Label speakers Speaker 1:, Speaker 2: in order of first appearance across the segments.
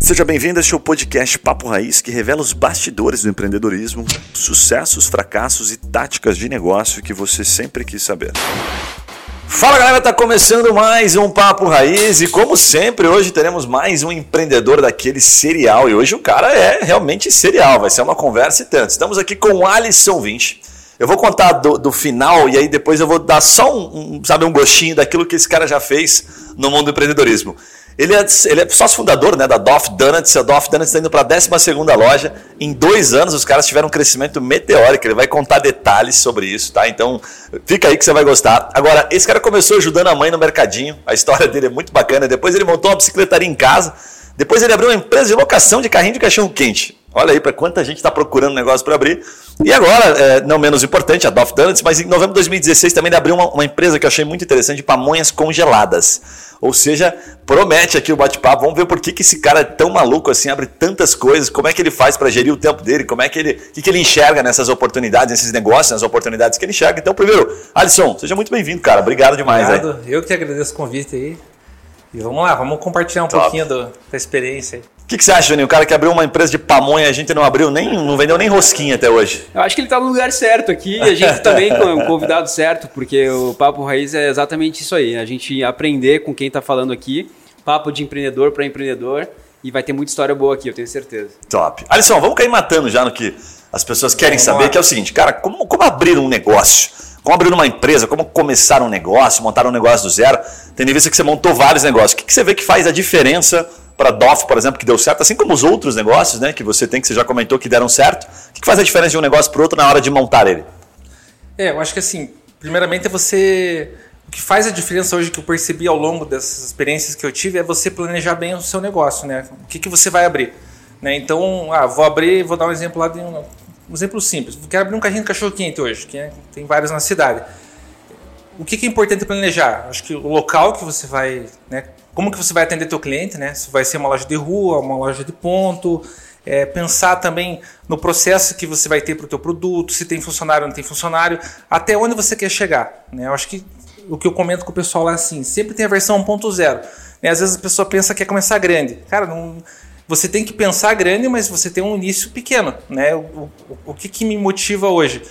Speaker 1: Seja bem-vindo a este podcast Papo Raiz, que revela os bastidores do empreendedorismo, sucessos, fracassos e táticas de negócio que você sempre quis saber. Fala galera, tá começando mais um Papo Raiz e como sempre, hoje teremos mais um empreendedor daquele serial e hoje o cara é realmente serial, vai ser uma conversa e tanto. Estamos aqui com o Alisson 20. Eu vou contar do, do, final e aí depois eu vou dar só um, um, sabe, um gostinho daquilo que esse cara já fez no mundo do empreendedorismo. Ele é, ele é sócio fundador né, da Doff Donuts. A Doff Donuts está indo para a 12 loja. Em dois anos, os caras tiveram um crescimento meteórico. Ele vai contar detalhes sobre isso, tá? Então, fica aí que você vai gostar. Agora, esse cara começou ajudando a mãe no mercadinho. A história dele é muito bacana. Depois, ele montou uma bicicletaria em casa. Depois, ele abriu uma empresa de locação de carrinho de cachorro-quente. Olha aí para quanta gente está procurando negócio para abrir. E agora, é, não menos importante, a Doff Donuts, mas em novembro de 2016 também ele abriu uma, uma empresa que eu achei muito interessante de pamonhas congeladas. Ou seja, promete aqui o bate-papo. Vamos ver por que, que esse cara é tão maluco assim, abre tantas coisas, como é que ele faz para gerir o tempo dele, como é que ele, que, que ele enxerga nessas oportunidades, nesses negócios, nas oportunidades que ele enxerga. Então, primeiro, Alisson, seja muito bem-vindo, cara. Obrigado demais.
Speaker 2: Obrigado. Aí. Eu que agradeço o convite aí. E vamos lá, vamos compartilhar um Top. pouquinho do, da experiência aí.
Speaker 1: O que, que, você acha, Juninho? O cara que abriu uma empresa de pamonha, a gente não abriu nem, não vendeu nem rosquinha até hoje.
Speaker 3: Eu acho que ele está no lugar certo aqui, a gente também com o convidado certo, porque o Papo Raiz é exatamente isso aí, a gente aprender com quem está falando aqui, papo de empreendedor para empreendedor, e vai ter muita história boa aqui, eu tenho certeza.
Speaker 1: Top. Alisson, vamos cair matando já no que as pessoas querem vamos saber, lá. que é o seguinte, cara, como, como abrir um negócio? Como abrir uma empresa, como começar um negócio, montar um negócio do zero, tendo em vista que você montou vários negócios. O que, que você vê que faz a diferença para a DOF, por exemplo, que deu certo, assim como os outros negócios né, que você tem, que você já comentou que deram certo? O que, que faz a diferença de um negócio para outro na hora de montar ele?
Speaker 2: É, eu acho que assim, primeiramente é você. O que faz a diferença hoje que eu percebi ao longo dessas experiências que eu tive é você planejar bem o seu negócio, né? O que, que você vai abrir. Né? Então, ah, vou abrir, vou dar um exemplo lá de um, um exemplo simples. Quero abrir um carrinho de cachorro quente hoje, que é, tem vários na cidade. O que, é importante planejar? Acho que o local que você vai, né, como que você vai atender teu cliente, né? Se vai ser uma loja de rua, uma loja de ponto, é, pensar também no processo que você vai ter para o teu produto, se tem funcionário ou não tem funcionário, até onde você quer chegar. Né? Eu acho que o que eu comento com o pessoal lá é assim, sempre tem a versão 1.0. Né? Às vezes a pessoa pensa que quer começar grande. Cara, não, você tem que pensar grande, mas você tem um início pequeno. Né? O, o, o que, que me motiva hoje?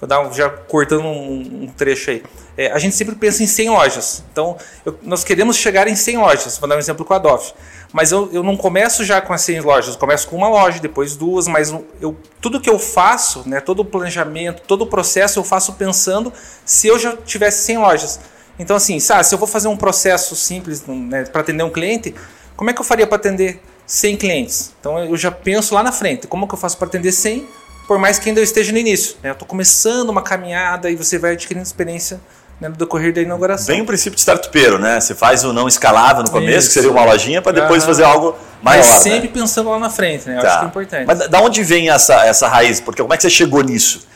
Speaker 2: Vou dar já cortando um, um trecho aí. É, a gente sempre pensa em 100 lojas. Então, eu, nós queremos chegar em 100 lojas. Vou dar um exemplo com a DOF. Mas eu, eu não começo já com as 100 lojas. Eu começo com uma loja, depois duas. Mas eu, tudo que eu faço, né, todo o planejamento, todo o processo, eu faço pensando se eu já tivesse 100 lojas. Então, assim, sabe, se eu vou fazer um processo simples né, para atender um cliente, como é que eu faria para atender 100 clientes? Então, eu já penso lá na frente. Como que eu faço para atender 100 por mais que ainda eu esteja no início. Né? Eu estou começando uma caminhada e você vai adquirindo experiência né, no decorrer da inauguração.
Speaker 1: Bem o princípio de startupeiro, né? Você faz o não escalável no começo, Isso. que seria uma lojinha, para depois fazer algo maior. Mas
Speaker 2: sempre né? pensando lá na frente, né? Eu tá. acho que é importante.
Speaker 1: Mas da onde vem essa, essa raiz? Porque como é que você chegou nisso?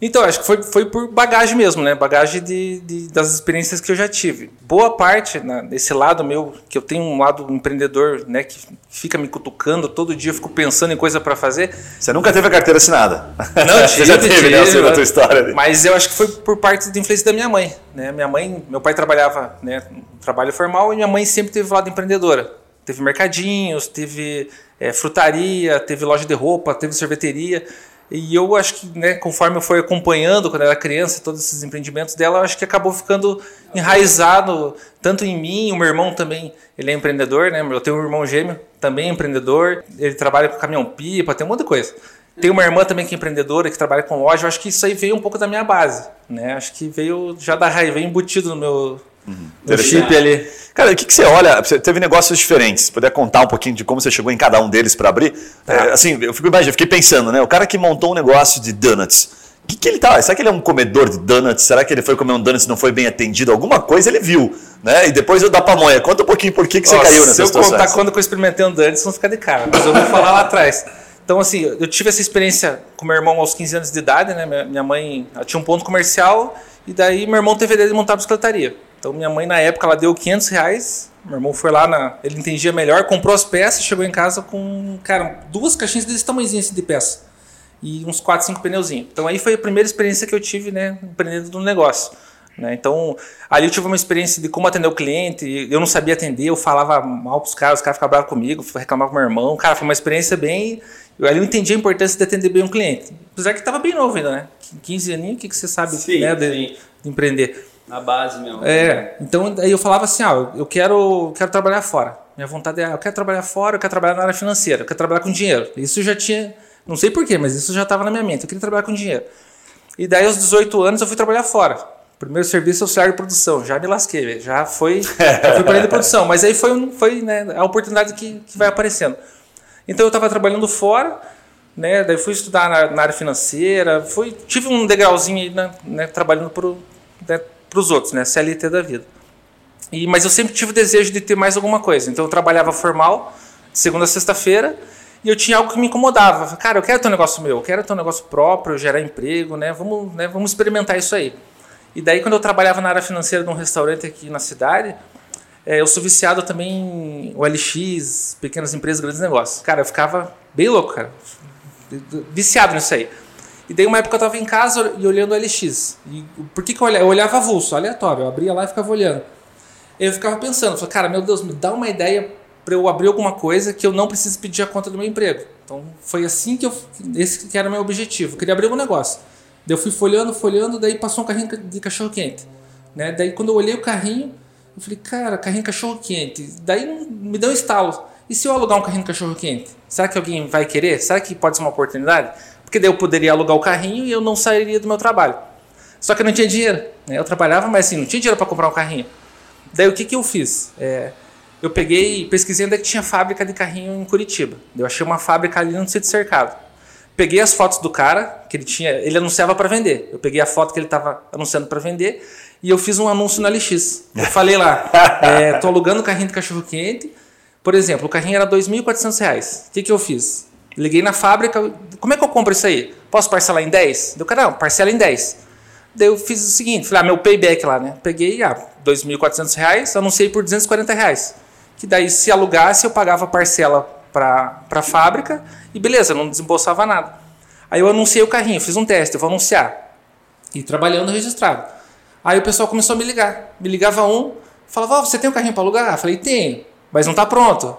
Speaker 2: Então, acho que foi, foi por bagagem mesmo, né? Bagagem de, de, das experiências que eu já tive. Boa parte né, desse lado meu, que eu tenho um lado empreendedor, né? Que fica me cutucando todo dia, eu fico pensando em coisa para fazer.
Speaker 1: Você nunca teve a carteira assinada?
Speaker 2: Não, tive, Você já teve, tive, né? Assim, na tua história. Mas eu acho que foi por parte da influência da minha mãe, né? Minha mãe, meu pai trabalhava, né? Um trabalho formal e minha mãe sempre teve lado empreendedora. Teve mercadinhos, teve é, frutaria, teve loja de roupa, teve sorveteria. E eu acho que, né, conforme eu fui acompanhando quando era criança, todos esses empreendimentos dela, acho que acabou ficando enraizado tanto em mim, o meu irmão também, ele é empreendedor, né? Eu tenho um irmão gêmeo, também empreendedor, ele trabalha com caminhão-pipa, tem um monte de coisa. Tem uma irmã também que é empreendedora, que trabalha com loja, eu acho que isso aí veio um pouco da minha base, né? Acho que veio já da raiva, veio embutido no meu, Uhum. No chip ali.
Speaker 1: Cara, o que, que você olha? Você teve negócios diferentes. Se puder contar um pouquinho de como você chegou em cada um deles para abrir. É, assim, eu fico imaginando, fiquei pensando, né? O cara que montou um negócio de donuts. O que, que ele tá? Será que ele é um comedor de donuts? Será que ele foi comer um donuts e não foi bem atendido? Alguma coisa ele viu, né? E depois eu da pamonha. Conta um pouquinho por que, que você caiu nessa situação.
Speaker 2: Se eu contar quando eu experimentei um donuts, vão ficar de cara. Mas eu vou falar lá atrás. Então, assim, eu tive essa experiência com meu irmão aos 15 anos de idade, né? Minha mãe tinha um ponto comercial e daí meu irmão teve a ideia de montar a bicicletaria. Então minha mãe na época ela deu 500 reais. Meu irmão foi lá, na, ele entendia melhor, comprou as peças, chegou em casa com, cara, duas caixinhas desse tamanhozinho assim de peça. E uns 4, 5 pneuzinhos. Então aí foi a primeira experiência que eu tive, né, empreendendo no negócio. Né? Então, ali eu tive uma experiência de como atender o cliente. Eu não sabia atender, eu falava mal para os caras, os caras ficavam bravos comigo, reclamavam com meu irmão. Cara, foi uma experiência bem. Eu, ali eu entendi a importância de atender bem um cliente. Apesar que estava bem novo ainda, né? 15 aninhos, o que, que você sabe
Speaker 3: Sim,
Speaker 2: né, de,
Speaker 3: sim.
Speaker 2: de empreender?
Speaker 3: Na base mesmo.
Speaker 2: É, então aí eu falava assim, ah, eu quero, quero trabalhar fora. Minha vontade é, ah, eu quero trabalhar fora, eu quero trabalhar na área financeira, eu quero trabalhar com dinheiro. Isso já tinha, não sei porquê, mas isso já estava na minha mente, eu queria trabalhar com dinheiro. E daí aos 18 anos eu fui trabalhar fora. Primeiro serviço auxiliar de produção, já me lasquei, já foi, já fui para de produção, mas aí foi, foi né, a oportunidade que, que vai aparecendo. Então eu estava trabalhando fora, né, daí fui estudar na, na área financeira, fui, tive um degrauzinho aí, né, né, trabalhando para os outros, né, CLT da vida. E, mas eu sempre tive o desejo de ter mais alguma coisa. Então eu trabalhava formal, segunda a sexta-feira, e eu tinha algo que me incomodava. Cara, eu quero ter um negócio meu, eu quero ter um negócio próprio, gerar emprego, né? Vamos, né? Vamos experimentar isso aí. E daí, quando eu trabalhava na área financeira de um restaurante aqui na cidade, eh, eu sou viciado também em OLX, pequenas empresas, grandes negócios. Cara, eu ficava bem louco, cara. Viciado nisso aí. E daí uma época eu tava em casa e olhando o LX. E por que, que eu olhava? Eu olhava avulso, aleatório. Eu abria lá e ficava olhando. Eu ficava pensando, falei, cara, meu Deus, me dá uma ideia para eu abrir alguma coisa que eu não precise pedir a conta do meu emprego. Então foi assim que eu. Esse que era meu objetivo. Eu queria abrir algum negócio. Daí eu fui folhando, folhando, daí passou um carrinho de cachorro quente. Né? Daí quando eu olhei o carrinho, eu falei, cara, carrinho de cachorro quente. Daí me deu um estalo. E se eu alugar um carrinho de cachorro quente? Será que alguém vai querer? Será que pode ser uma oportunidade? Porque daí eu poderia alugar o carrinho e eu não sairia do meu trabalho. Só que eu não tinha dinheiro. Né? Eu trabalhava, mas assim, não tinha dinheiro para comprar um carrinho. Daí o que, que eu fiz? É, eu peguei, pesquisei onde é que tinha fábrica de carrinho em Curitiba. Eu achei uma fábrica ali no sítio cercado. Peguei as fotos do cara, que ele tinha, ele anunciava para vender. Eu peguei a foto que ele estava anunciando para vender e eu fiz um anúncio na LX. Eu falei lá, é, tô alugando carrinho de cachorro quente. Por exemplo, o carrinho era 2.400 reais. O que, que eu fiz? Liguei na fábrica, como é que eu compro isso aí? Posso parcelar em 10? Deu, cara, não, parcela em 10. Daí eu fiz o seguinte, falei, ah, meu payback lá, né? Peguei, ah, 2.400 reais, anunciei por 240 reais. Que daí, se alugasse, eu pagava parcela para a fábrica e beleza, não desembolsava nada. Aí eu anunciei o carrinho, fiz um teste, eu vou anunciar. E trabalhando registrado. Aí o pessoal começou a me ligar. Me ligava um, falava, oh, você tem um carrinho para alugar? Eu falei, tenho, mas não está pronto.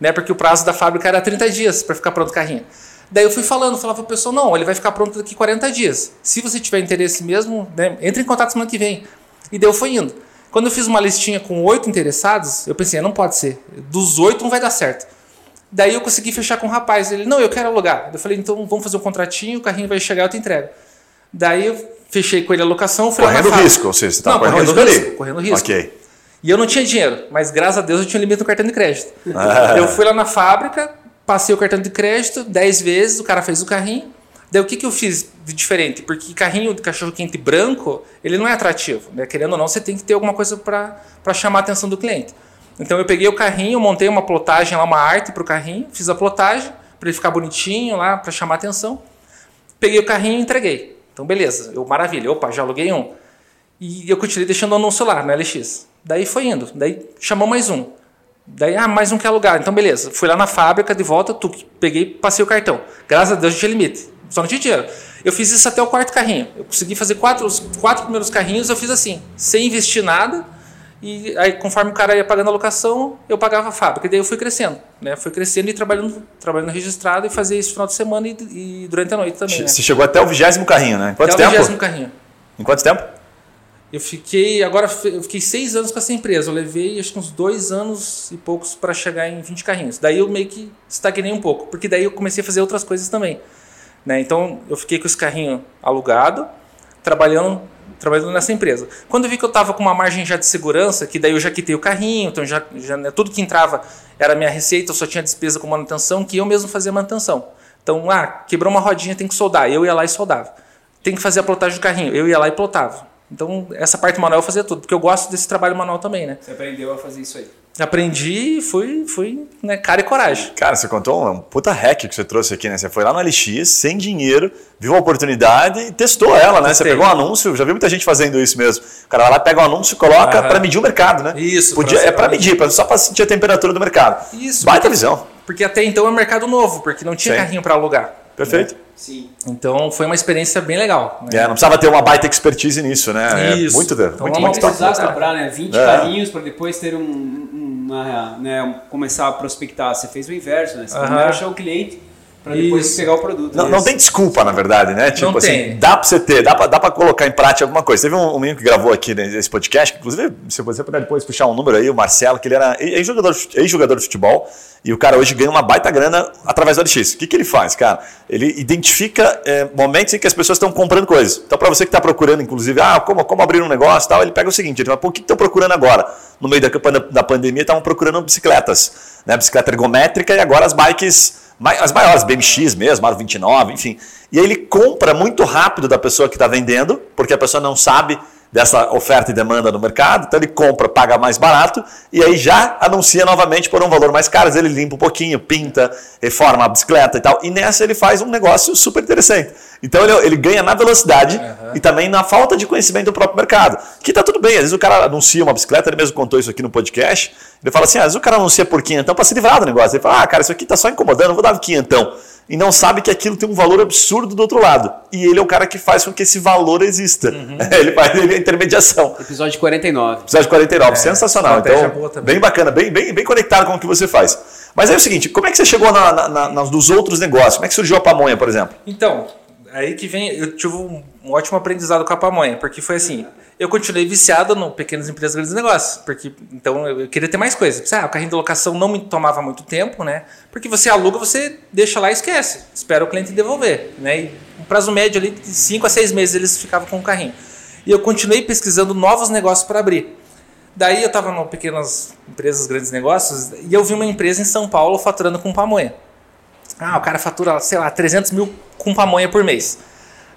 Speaker 2: Né? Porque o prazo da fábrica era 30 dias para ficar pronto o carrinho. Daí eu fui falando, falava pro pessoal, não, ele vai ficar pronto daqui 40 dias. Se você tiver interesse mesmo, né, entre em contato semana que vem. E daí eu fui indo. Quando eu fiz uma listinha com oito interessados, eu pensei, não pode ser. Dos oito, um vai dar certo. Daí eu consegui fechar com o rapaz. Ele, não, eu quero alugar. Eu falei, então vamos fazer um contratinho, o carrinho vai chegar, eu te entrego. Daí eu fechei com ele a locação.
Speaker 1: Correndo risco, ou seja, você tá
Speaker 2: Não,
Speaker 1: correndo
Speaker 2: correndo
Speaker 1: risco
Speaker 2: risco, correndo risco.
Speaker 1: Ok.
Speaker 2: E eu não tinha dinheiro, mas graças a Deus eu tinha um limite no cartão de crédito.
Speaker 1: Ah.
Speaker 2: Eu fui lá na fábrica, passei o cartão de crédito 10 vezes, o cara fez o carrinho. Daí o que, que eu fiz de diferente? Porque carrinho de cachorro quente branco, ele não é atrativo. Né? Querendo ou não, você tem que ter alguma coisa para chamar a atenção do cliente. Então eu peguei o carrinho, montei uma plotagem lá, uma arte para o carrinho, fiz a plotagem para ele ficar bonitinho lá, para chamar a atenção. Peguei o carrinho e entreguei. Então beleza, eu maravilha, opa, já aluguei um. E eu continuei deixando o anúncio lá no LX. Daí foi indo, daí chamou mais um. Daí, ah, mais um que alugar. Então, beleza. Fui lá na fábrica, de volta, tu, peguei, passei o cartão. Graças a Deus não tinha limite. Só não tinha dinheiro. Eu fiz isso até o quarto carrinho. Eu consegui fazer quatro, os quatro primeiros carrinhos, eu fiz assim, sem investir nada. E aí, conforme o cara ia pagando a locação, eu pagava a fábrica. E daí eu fui crescendo. Né? Fui crescendo e trabalhando, trabalhando registrado e fazia isso no final de semana e, e durante a noite também. Né?
Speaker 1: Você chegou até o vigésimo carrinho, né? Em quanto
Speaker 2: Até o
Speaker 1: tempo?
Speaker 2: 20º carrinho.
Speaker 1: Em quanto tempo?
Speaker 2: Eu fiquei, agora eu fiquei seis anos com essa empresa. Eu levei acho que uns dois anos e poucos para chegar em 20 carrinhos. Daí eu meio que estagnei um pouco, porque daí eu comecei a fazer outras coisas também. Né? Então eu fiquei com esse carrinho alugado, trabalhando, trabalhando nessa empresa. Quando eu vi que eu estava com uma margem já de segurança, que daí eu já quitei o carrinho, então já, já né, tudo que entrava era minha receita, eu só tinha despesa com manutenção, que eu mesmo fazia manutenção. Então, ah, quebrou uma rodinha, tem que soldar. Eu ia lá e soldava. Tem que fazer a plotagem do carrinho. Eu ia lá e plotava. Então, essa parte manual eu fazia tudo, porque eu gosto desse trabalho manual também, né?
Speaker 3: Você aprendeu a fazer isso aí.
Speaker 2: Aprendi e fui, fui né, cara e coragem.
Speaker 1: Cara, você contou um, um puta hack que você trouxe aqui, né? Você foi lá no LX, sem dinheiro, viu a oportunidade e testou ela, né? Você
Speaker 2: Testei.
Speaker 1: pegou um anúncio, já vi muita gente fazendo isso mesmo. O cara vai lá, pega um anúncio e coloca para medir o mercado, né?
Speaker 2: Isso,
Speaker 1: Podia,
Speaker 2: pra-
Speaker 1: é para medir, pra, só para sentir a temperatura do mercado.
Speaker 2: Isso.
Speaker 1: Baita visão.
Speaker 2: Porque até então é um mercado novo, porque não tinha
Speaker 1: Sim.
Speaker 2: carrinho para alugar.
Speaker 1: Perfeito.
Speaker 3: Né? Sim.
Speaker 2: Então foi uma experiência bem legal.
Speaker 1: Né? É, não precisava ter uma baita expertise nisso, né?
Speaker 2: É Isso.
Speaker 1: É muito,
Speaker 3: então,
Speaker 1: muito,
Speaker 3: muito precisar comprar, né? 20 é. carrinhos para depois ter um, uma, né, começar a prospectar. Você fez o inverso, né? Você uhum. primeiro achar o cliente para depois pegar o produto.
Speaker 1: Não, não, tem desculpa, na verdade, né? Tipo
Speaker 2: não
Speaker 1: assim,
Speaker 2: tem.
Speaker 1: dá para você ter, dá para colocar em prática alguma coisa. Teve um, um menino que gravou aqui nesse podcast, que, inclusive, se você puder depois puxar um número aí, o Marcelo, que ele era ex-jogador ex -jogador de futebol, e o cara hoje ganha uma baita grana através do LX. O que, que ele faz, cara? Ele identifica é, momentos em que as pessoas estão comprando coisas. Então, para você que está procurando, inclusive, ah, como, como abrir um negócio tal, ele pega o seguinte: ele fala, pô, o que estão procurando agora? No meio da, da pandemia, estavam procurando bicicletas, né? bicicleta ergométrica e agora as bikes as maiores, BMX mesmo, Aro 29, enfim. E aí ele compra muito rápido da pessoa que está vendendo, porque a pessoa não sabe dessa oferta e demanda no mercado, então ele compra, paga mais barato e aí já anuncia novamente por um valor mais caro, ele limpa um pouquinho, pinta, reforma a bicicleta e tal, e nessa ele faz um negócio super interessante. Então ele, ele ganha na velocidade uhum. e também na falta de conhecimento do próprio mercado, que tá tudo bem, às vezes o cara anuncia uma bicicleta, ele mesmo contou isso aqui no podcast, ele fala assim, ah, às vezes o cara anuncia por quinhentão para se livrar do negócio, ele fala, ah cara, isso aqui tá só incomodando, vou dar quinhentão e não sabe que aquilo tem um valor absurdo do outro lado. E ele é o cara que faz com que esse valor exista. Uhum. Ele faz ele a intermediação.
Speaker 3: Episódio 49.
Speaker 1: Episódio 49, é, sensacional. Então, bem bacana, bem, bem, bem conectado com o que você faz. Mas é o seguinte, como é que você chegou na, na, na, nos outros negócios? Como é que surgiu a pamonha, por exemplo?
Speaker 2: Então, aí que vem, eu tive um, um ótimo aprendizado com a pamonha, porque foi assim eu continuei viciado no pequenas empresas, grandes negócios, porque então eu queria ter mais coisas. Ah, o carrinho de locação não me tomava muito tempo, né? Porque você aluga, você deixa lá e esquece, espera o cliente devolver, né? E um prazo médio ali de 5 a 6 meses eles ficavam com o carrinho. E eu continuei pesquisando novos negócios para abrir. Daí eu estava no pequenas empresas, grandes negócios, e eu vi uma empresa em São Paulo faturando com pamonha. Ah, o cara fatura, sei lá, 300 mil com pamonha por mês.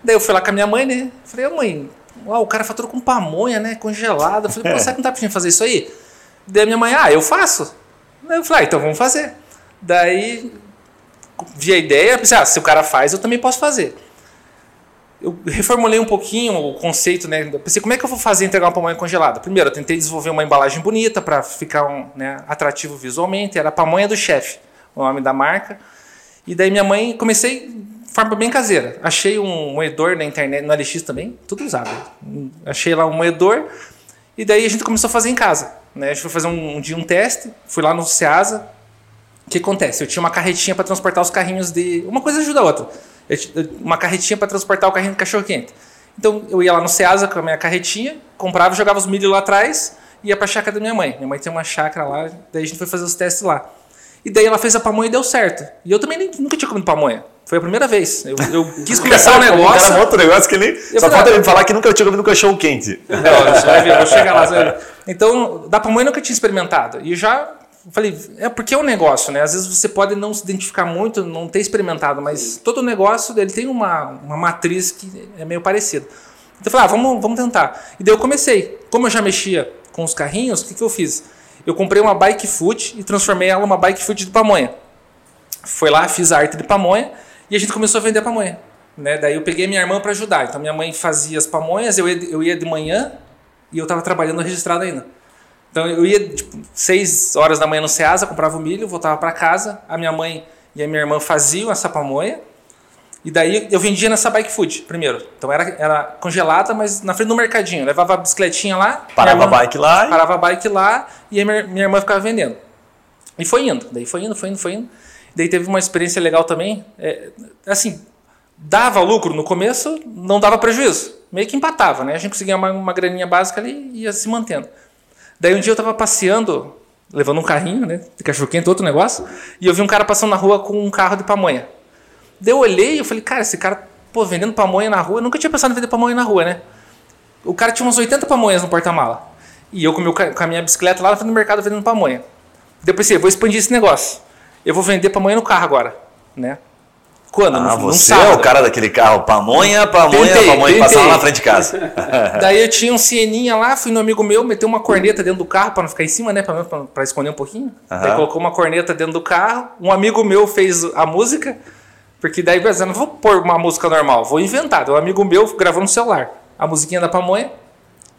Speaker 2: Daí eu fui lá com a minha mãe, né? Falei, mãe, Uau, o cara faturou com pamonha, né? Congelada. Eu falei, pô, será que não dá pra gente fazer isso aí? Daí a minha mãe, ah, eu faço. Eu falei, ah, então vamos fazer. Daí vi a ideia, pensei, ah, se o cara faz, eu também posso fazer. Eu reformulei um pouquinho o conceito, né? Eu pensei, como é que eu vou fazer entregar uma pamonha congelada? Primeiro, eu tentei desenvolver uma embalagem bonita para ficar um, né, atrativo visualmente. Era a pamonha do chefe, o nome da marca. E daí minha mãe, comecei forma bem caseira. Achei um moedor na internet, no LX também, tudo usado. Achei lá um moedor e daí a gente começou a fazer em casa. Né? A gente foi fazer um, um dia um teste, fui lá no Ceasa. O que acontece? Eu tinha uma carretinha para transportar os carrinhos de. Uma coisa ajuda a outra. uma carretinha para transportar o carrinho de cachorro-quente. Então eu ia lá no Ceasa com a minha carretinha, comprava, jogava os milho lá atrás ia para a chácara da minha mãe. Minha mãe tem uma chácara lá, daí a gente foi fazer os testes lá. E daí ela fez a pamonha e deu certo. E eu também nem, nunca tinha comido pamonha. Foi a primeira vez. Eu, eu quis começar o um negócio. O
Speaker 1: cara monta um negócio que nem. Só falta ele falar que nunca tinha comido um cachorro quente.
Speaker 2: Não, você vai ver, vou chegar lá. Então, da pamonha eu nunca tinha experimentado. E já falei, é porque é um negócio, né? Às vezes você pode não se identificar muito, não ter experimentado, mas todo negócio ele tem uma, uma matriz que é meio parecida. Então eu falei, ah, vamos, vamos tentar. E daí eu comecei. Como eu já mexia com os carrinhos, o que, que eu fiz? Eu comprei uma bike foot e transformei ela numa bike foot de pamonha. Foi lá, fiz a arte de pamonha e a gente começou a vender pamonha. Né? Daí eu peguei minha irmã para ajudar. Então minha mãe fazia as pamonhas, eu ia, eu ia de manhã e eu estava trabalhando registrado ainda. Então eu ia tipo, seis horas da manhã no Ceasa, comprava o milho, voltava para casa. A minha mãe e a minha irmã faziam essa pamonha. E daí eu vendia nessa bike food primeiro. Então era, era congelada, mas na frente do mercadinho. Eu levava a bicicletinha lá.
Speaker 1: Parava irmã, a bike lá.
Speaker 2: Parava a bike lá e a minha, minha irmã ficava vendendo. E foi indo. Daí foi indo, foi indo, foi indo. Daí teve uma experiência legal também. É, assim, dava lucro no começo, não dava prejuízo. Meio que empatava, né? A gente conseguia uma, uma graninha básica ali e ia se mantendo. Daí um dia eu estava passeando, levando um carrinho, né? De cachorro quente, outro negócio. E eu vi um cara passando na rua com um carro de pamonha. Daí eu olhei e eu falei, cara, esse cara, pô, vendendo pamonha na rua. Eu nunca tinha pensado em vender pamonha na rua, né? O cara tinha uns 80 pamonhas no porta-mala. E eu com, meu, com a minha bicicleta lá no mercado vendendo pamonha. Depois pensei, vou expandir esse negócio. Eu vou vender pamonha no carro agora, né?
Speaker 1: Quando? Ah, no, você é o cara daquele carro, pamonha, pamonha, tentei, pamonha, passava lá na frente de casa.
Speaker 2: Daí eu tinha um Sieninha lá, fui no amigo meu, meteu uma corneta dentro do carro para não ficar em cima, né? Para esconder um pouquinho. Uhum. Daí colocou uma corneta dentro do carro. Um amigo meu fez a música. Porque daí, eu não vou pôr uma música normal, vou inventar. Um amigo meu gravou no celular a musiquinha da pamonha.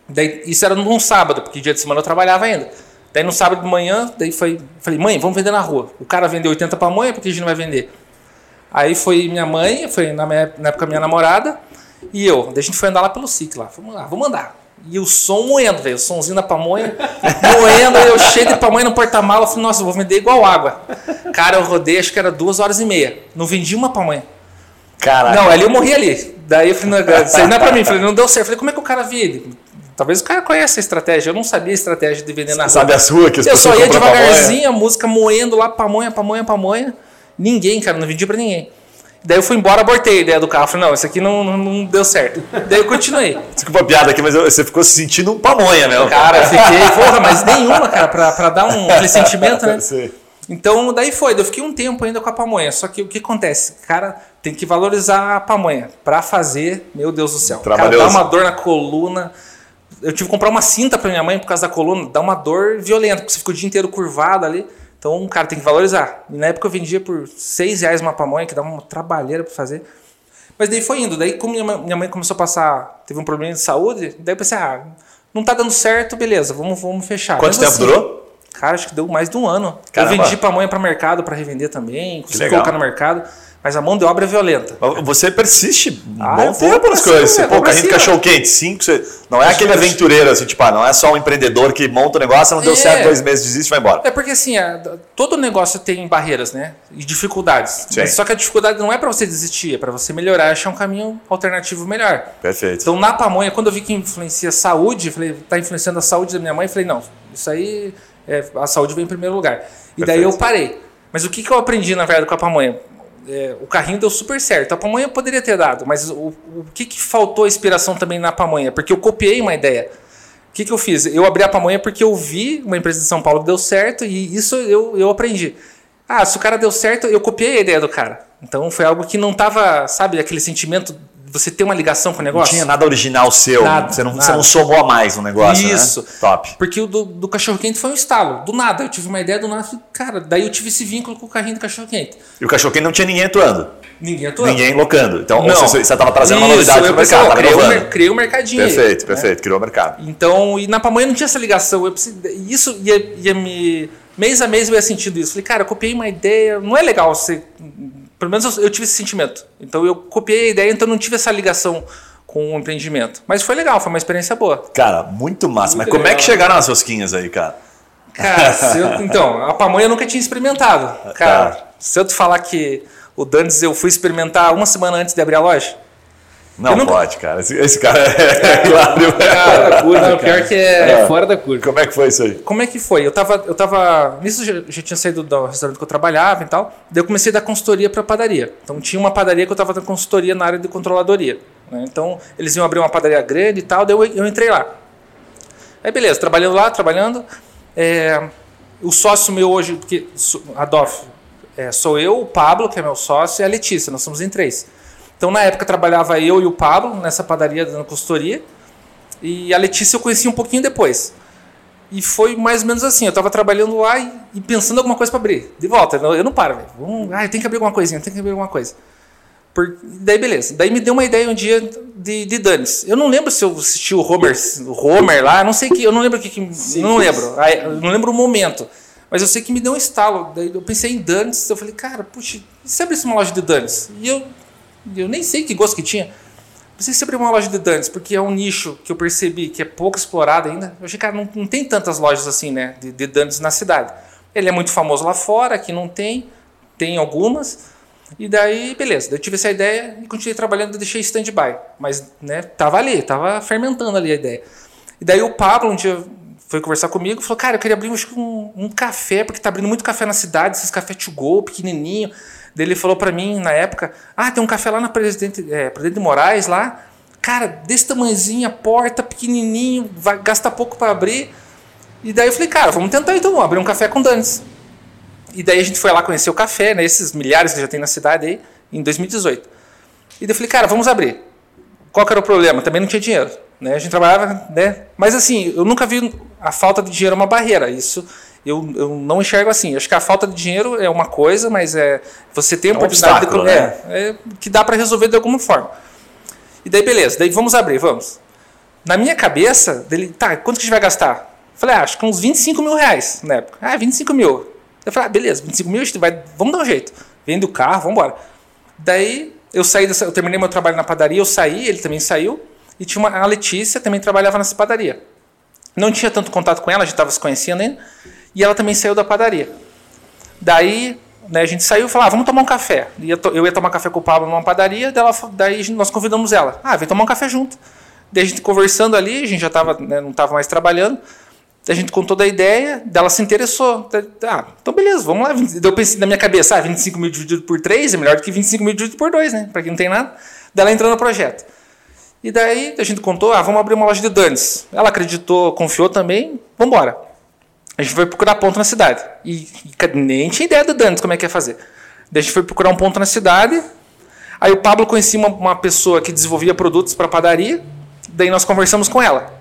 Speaker 2: Daí, isso era num sábado, porque dia de semana eu trabalhava ainda. Daí no sábado de manhã, daí foi, falei, mãe, vamos vender na rua. O cara vendeu 80 pamonha, porque a gente não vai vender? Aí foi minha mãe, foi na, minha, na época minha namorada, e eu. Daí a gente foi andar lá pelo SIC lá. Vamos lá, vamos andar. E o som moendo, velho. O somzinho da pamonha moendo. eu cheio de pamonha no porta-mala. Falei, nossa, eu vou vender igual água. Cara, eu rodei, acho que era duas horas e meia. Não vendi uma pamonha.
Speaker 1: Caraca.
Speaker 2: Não, ali eu morri ali. Daí eu falei, não, isso aí não é pra mim. Falei, não deu certo. Falei, como é que o cara viu? Talvez o cara conheça a estratégia. Eu não sabia a estratégia de vender na rua.
Speaker 1: Sabe a sua que as
Speaker 2: Eu
Speaker 1: pessoas
Speaker 2: só ia devagarzinho, a música moendo lá, pamonha, pamonha, pamonha. Ninguém, cara, não vendi pra ninguém. Daí eu fui embora, abortei a ideia do carro. Falei, não, isso aqui não, não, não deu certo. Daí eu continuei.
Speaker 1: Desculpa a piada aqui, mas você ficou se sentindo um pamonha, né?
Speaker 2: Cara, eu fiquei, porra, mas nenhuma, cara, pra, pra dar um aquele sentimento, né?
Speaker 1: Sei.
Speaker 2: Então, daí foi. Eu fiquei um tempo ainda com a pamonha. Só que o que acontece? Cara, tem que valorizar a pamonha. Pra fazer, meu Deus do céu. Cara, dá uma dor na coluna. Eu tive que comprar uma cinta pra minha mãe por causa da coluna. Dá uma dor violenta, porque você fica o dia inteiro curvado ali. Então, cara, tem que valorizar. E na época eu vendia por 6 reais uma pamonha, que dá uma trabalheira pra fazer. Mas daí foi indo. Daí, como minha mãe- começou a passar, teve um problema de saúde, daí eu pensei, ah, não tá dando certo, beleza, vamos, vamos fechar.
Speaker 1: Quanto
Speaker 2: Mesmo
Speaker 1: tempo durou?
Speaker 2: Cara, acho que deu mais de um ano.
Speaker 1: Caramba.
Speaker 2: Eu vendi pamonha para mercado para revender também, consegui colocar no mercado, mas a mão de obra é violenta.
Speaker 1: Você persiste um
Speaker 2: Ah,
Speaker 1: bom tempo nas coisas. Você, pô, carrinho de cachorro quente, cinco. Você... Não é aquele
Speaker 2: que-
Speaker 1: aventureiro, assim, tipo, ah, não é só um empreendedor que monta o negócio, não deu
Speaker 2: É.
Speaker 1: certo, dois meses desiste e vai embora.
Speaker 2: É porque assim, a- todo negócio tem barreiras, né? E dificuldades.
Speaker 1: Sim.
Speaker 2: Só que a dificuldade não é para você desistir, é para você melhorar, achar um caminho alternativo melhor.
Speaker 1: Perfeito.
Speaker 2: Então, na pamonha, quando eu vi que influencia a saúde, falei, tá influenciando a saúde da minha mãe, falei, não, isso aí, é, a saúde vem em primeiro lugar. E daí
Speaker 1: Perfeito.
Speaker 2: eu parei. Mas o que, que eu aprendi, na verdade, com a pamonha? É, o carrinho deu super certo. A pamonha poderia ter dado, mas o, o que, que faltou inspiração também na pamonha? Porque eu copiei uma ideia. O que, que eu fiz? Eu abri a pamonha porque eu vi uma empresa de São Paulo que deu certo e isso eu, eu aprendi. Ah, se o cara deu certo, eu copiei a ideia do cara. Então foi algo que não tava, sabe, aquele sentimento você ter uma ligação com o
Speaker 1: Não
Speaker 2: negócio.
Speaker 1: tinha nada original seu.
Speaker 2: Nada,
Speaker 1: você, não, você
Speaker 2: nada.
Speaker 1: não somou a mais no negócio,
Speaker 2: Isso.
Speaker 1: né? Top.
Speaker 2: Porque o do, do cachorro quente foi um estalo. Do nada, eu tive uma ideia do nada. falei, Cara, daí eu tive esse vínculo com o carrinho do cachorro quente.
Speaker 1: E o cachorro quente não tinha ninguém atuando.
Speaker 2: Ninguém atuou.
Speaker 1: Ninguém locando. Então,
Speaker 2: Não.
Speaker 1: você estava trazendo uma
Speaker 2: Isso,
Speaker 1: novidade
Speaker 2: eu
Speaker 1: pro
Speaker 2: pensei,
Speaker 1: mercado, tava
Speaker 2: criei, um,
Speaker 1: inovando.
Speaker 2: criei um mercadinho. aí,
Speaker 1: Perfeito,
Speaker 2: né?
Speaker 1: perfeito. Criou o mercado.
Speaker 2: Então, e na pamonha não tinha essa ligação. Eu precis- Isso ia, ia me. Mês a mês eu ia sentindo isso. Falei, cara, eu copiei uma ideia. Não é legal você. Pelo menos eu, eu tive esse sentimento. Então eu copiei a ideia, então não tive essa ligação com o empreendimento. Mas foi legal, foi uma experiência boa.
Speaker 1: Cara, muito massa. Mas
Speaker 2: Muito
Speaker 1: como é que
Speaker 2: legal.
Speaker 1: chegaram as rosquinhas aí, cara?
Speaker 2: Cara, eu- então, a pamonha eu nunca tinha experimentado. Cara,
Speaker 1: Tá.
Speaker 2: se eu te falar que o Dantes eu fui experimentar uma semana antes de abrir a loja.
Speaker 1: Não
Speaker 2: nunca-
Speaker 1: pode, cara. Esse, esse cara é claro.
Speaker 3: Fora da curva,
Speaker 2: Não, pior que é.
Speaker 3: É fora da curva.
Speaker 1: Como é que foi isso aí?
Speaker 2: Como é que foi? Eu tava. Eu tava nisso eu já, já tinha saído do restaurante que eu trabalhava e tal. Daí eu comecei a dar consultoria para padaria. Então tinha uma padaria que eu tava dando consultoria na área de controladoria. né? Então eles iam abrir uma padaria grande e tal, daí eu, eu entrei lá. Aí beleza, trabalhando lá, trabalhando. É, o sócio meu hoje, porque so- a DOF, é, sou eu, o Pablo, que é meu sócio, e a Letícia, nós somos em três. Então na época trabalhava eu e o Pablo nessa padaria dando consultoria. E a Letícia eu conheci um pouquinho depois. E foi mais ou menos assim. Eu tava trabalhando lá e, e pensando alguma coisa para abrir. De volta. Eu não, eu não paro, velho. Ah, tem que abrir alguma coisinha, tem que abrir alguma coisa. Por, daí, beleza. Daí me deu uma ideia um dia de, de Danis. Eu não lembro se eu assisti o Homer, o Homer lá, não sei que. Eu não lembro o que. que não lembro. Eu não lembro o momento. Mas eu sei que me deu um estalo. Daí eu pensei em Danis. Eu falei, cara, puxa, e se abrisse uma loja de Danis? E eu, eu nem sei que gosto que tinha. Pensei se abrir uma loja de Dantes, porque é um nicho que eu percebi que é pouco explorado ainda. Eu achei, cara, não, não tem tantas lojas assim, né, de, de Dantes na cidade. Ele é muito famoso lá fora, aqui não tem, tem algumas. E daí, beleza, daí eu tive essa ideia e continuei trabalhando deixei stand-by. Mas, né, tava ali, tava fermentando ali a ideia. E daí o Pablo um dia foi conversar comigo e falou, cara, eu queria abrir um, um café, porque tá abrindo muito café na cidade, esses café to go, pequenininho. Ele falou pra mim, na época, ah, tem um café lá na Presidente, é, Presidente Moraes, lá. Cara, desse tamanhozinho, a porta, pequenininho, vai gastar pouco pra abrir. E daí eu falei, cara, vamos tentar então, abrir um café com Danis. E daí a gente foi lá conhecer o café, né, esses milhares que já tem na cidade aí, em 2018. E daí eu falei, cara, vamos abrir. Qual que era o problema? Também não tinha dinheiro. Né? A gente trabalhava, né? Mas assim, eu nunca vi a falta de dinheiro uma barreira. Isso eu, eu não enxergo assim. Acho que a falta de dinheiro é uma coisa, mas é você tem a
Speaker 1: É um
Speaker 2: oportunidade
Speaker 1: obstáculo,
Speaker 2: de,
Speaker 1: né?
Speaker 2: é, é, que dá para resolver de alguma forma. E daí beleza, daí vamos abrir, vamos. Na minha cabeça, dele, tá, quanto que a gente vai gastar? Falei, ah, acho que uns 25 mil reais na época. Ah, 25 mil. Eu falei, ah, beleza, 25 mil, a gente vai, vamos dar um jeito. Vende o carro, vamos embora. Daí eu saí dessa, eu terminei meu trabalho na padaria, eu saí, ele também saiu, e tinha uma, a Letícia também trabalhava nessa padaria. Não tinha tanto contato com ela, a gente estava se conhecendo ainda, e ela também saiu da padaria. Daí né, a gente saiu e falou, ah, vamos tomar um café. Eu ia tomar café com o Pablo numa padaria, dela, daí nós convidamos ela. Ah, vem tomar um café junto. Daí a gente conversando ali, a gente já tava, né, não estava mais trabalhando. A gente contou da ideia, dela se interessou. Ah, então beleza, vamos lá. Eu pensei na minha cabeça, ah, 25 mil dividido por 3 é melhor do que 25 mil dividido por 2, né? Para quem não tem nada. Daí ela entrou no projeto. E daí a gente contou, ah, vamos abrir uma loja de Danes. Ela acreditou, confiou também, vamos embora. A gente foi procurar ponto na cidade. E, e nem tinha ideia do Danes como é que ia fazer. Daí a gente foi procurar um ponto na cidade. Aí o Pablo conhecia uma, uma pessoa que desenvolvia produtos para padaria. Daí nós conversamos com ela.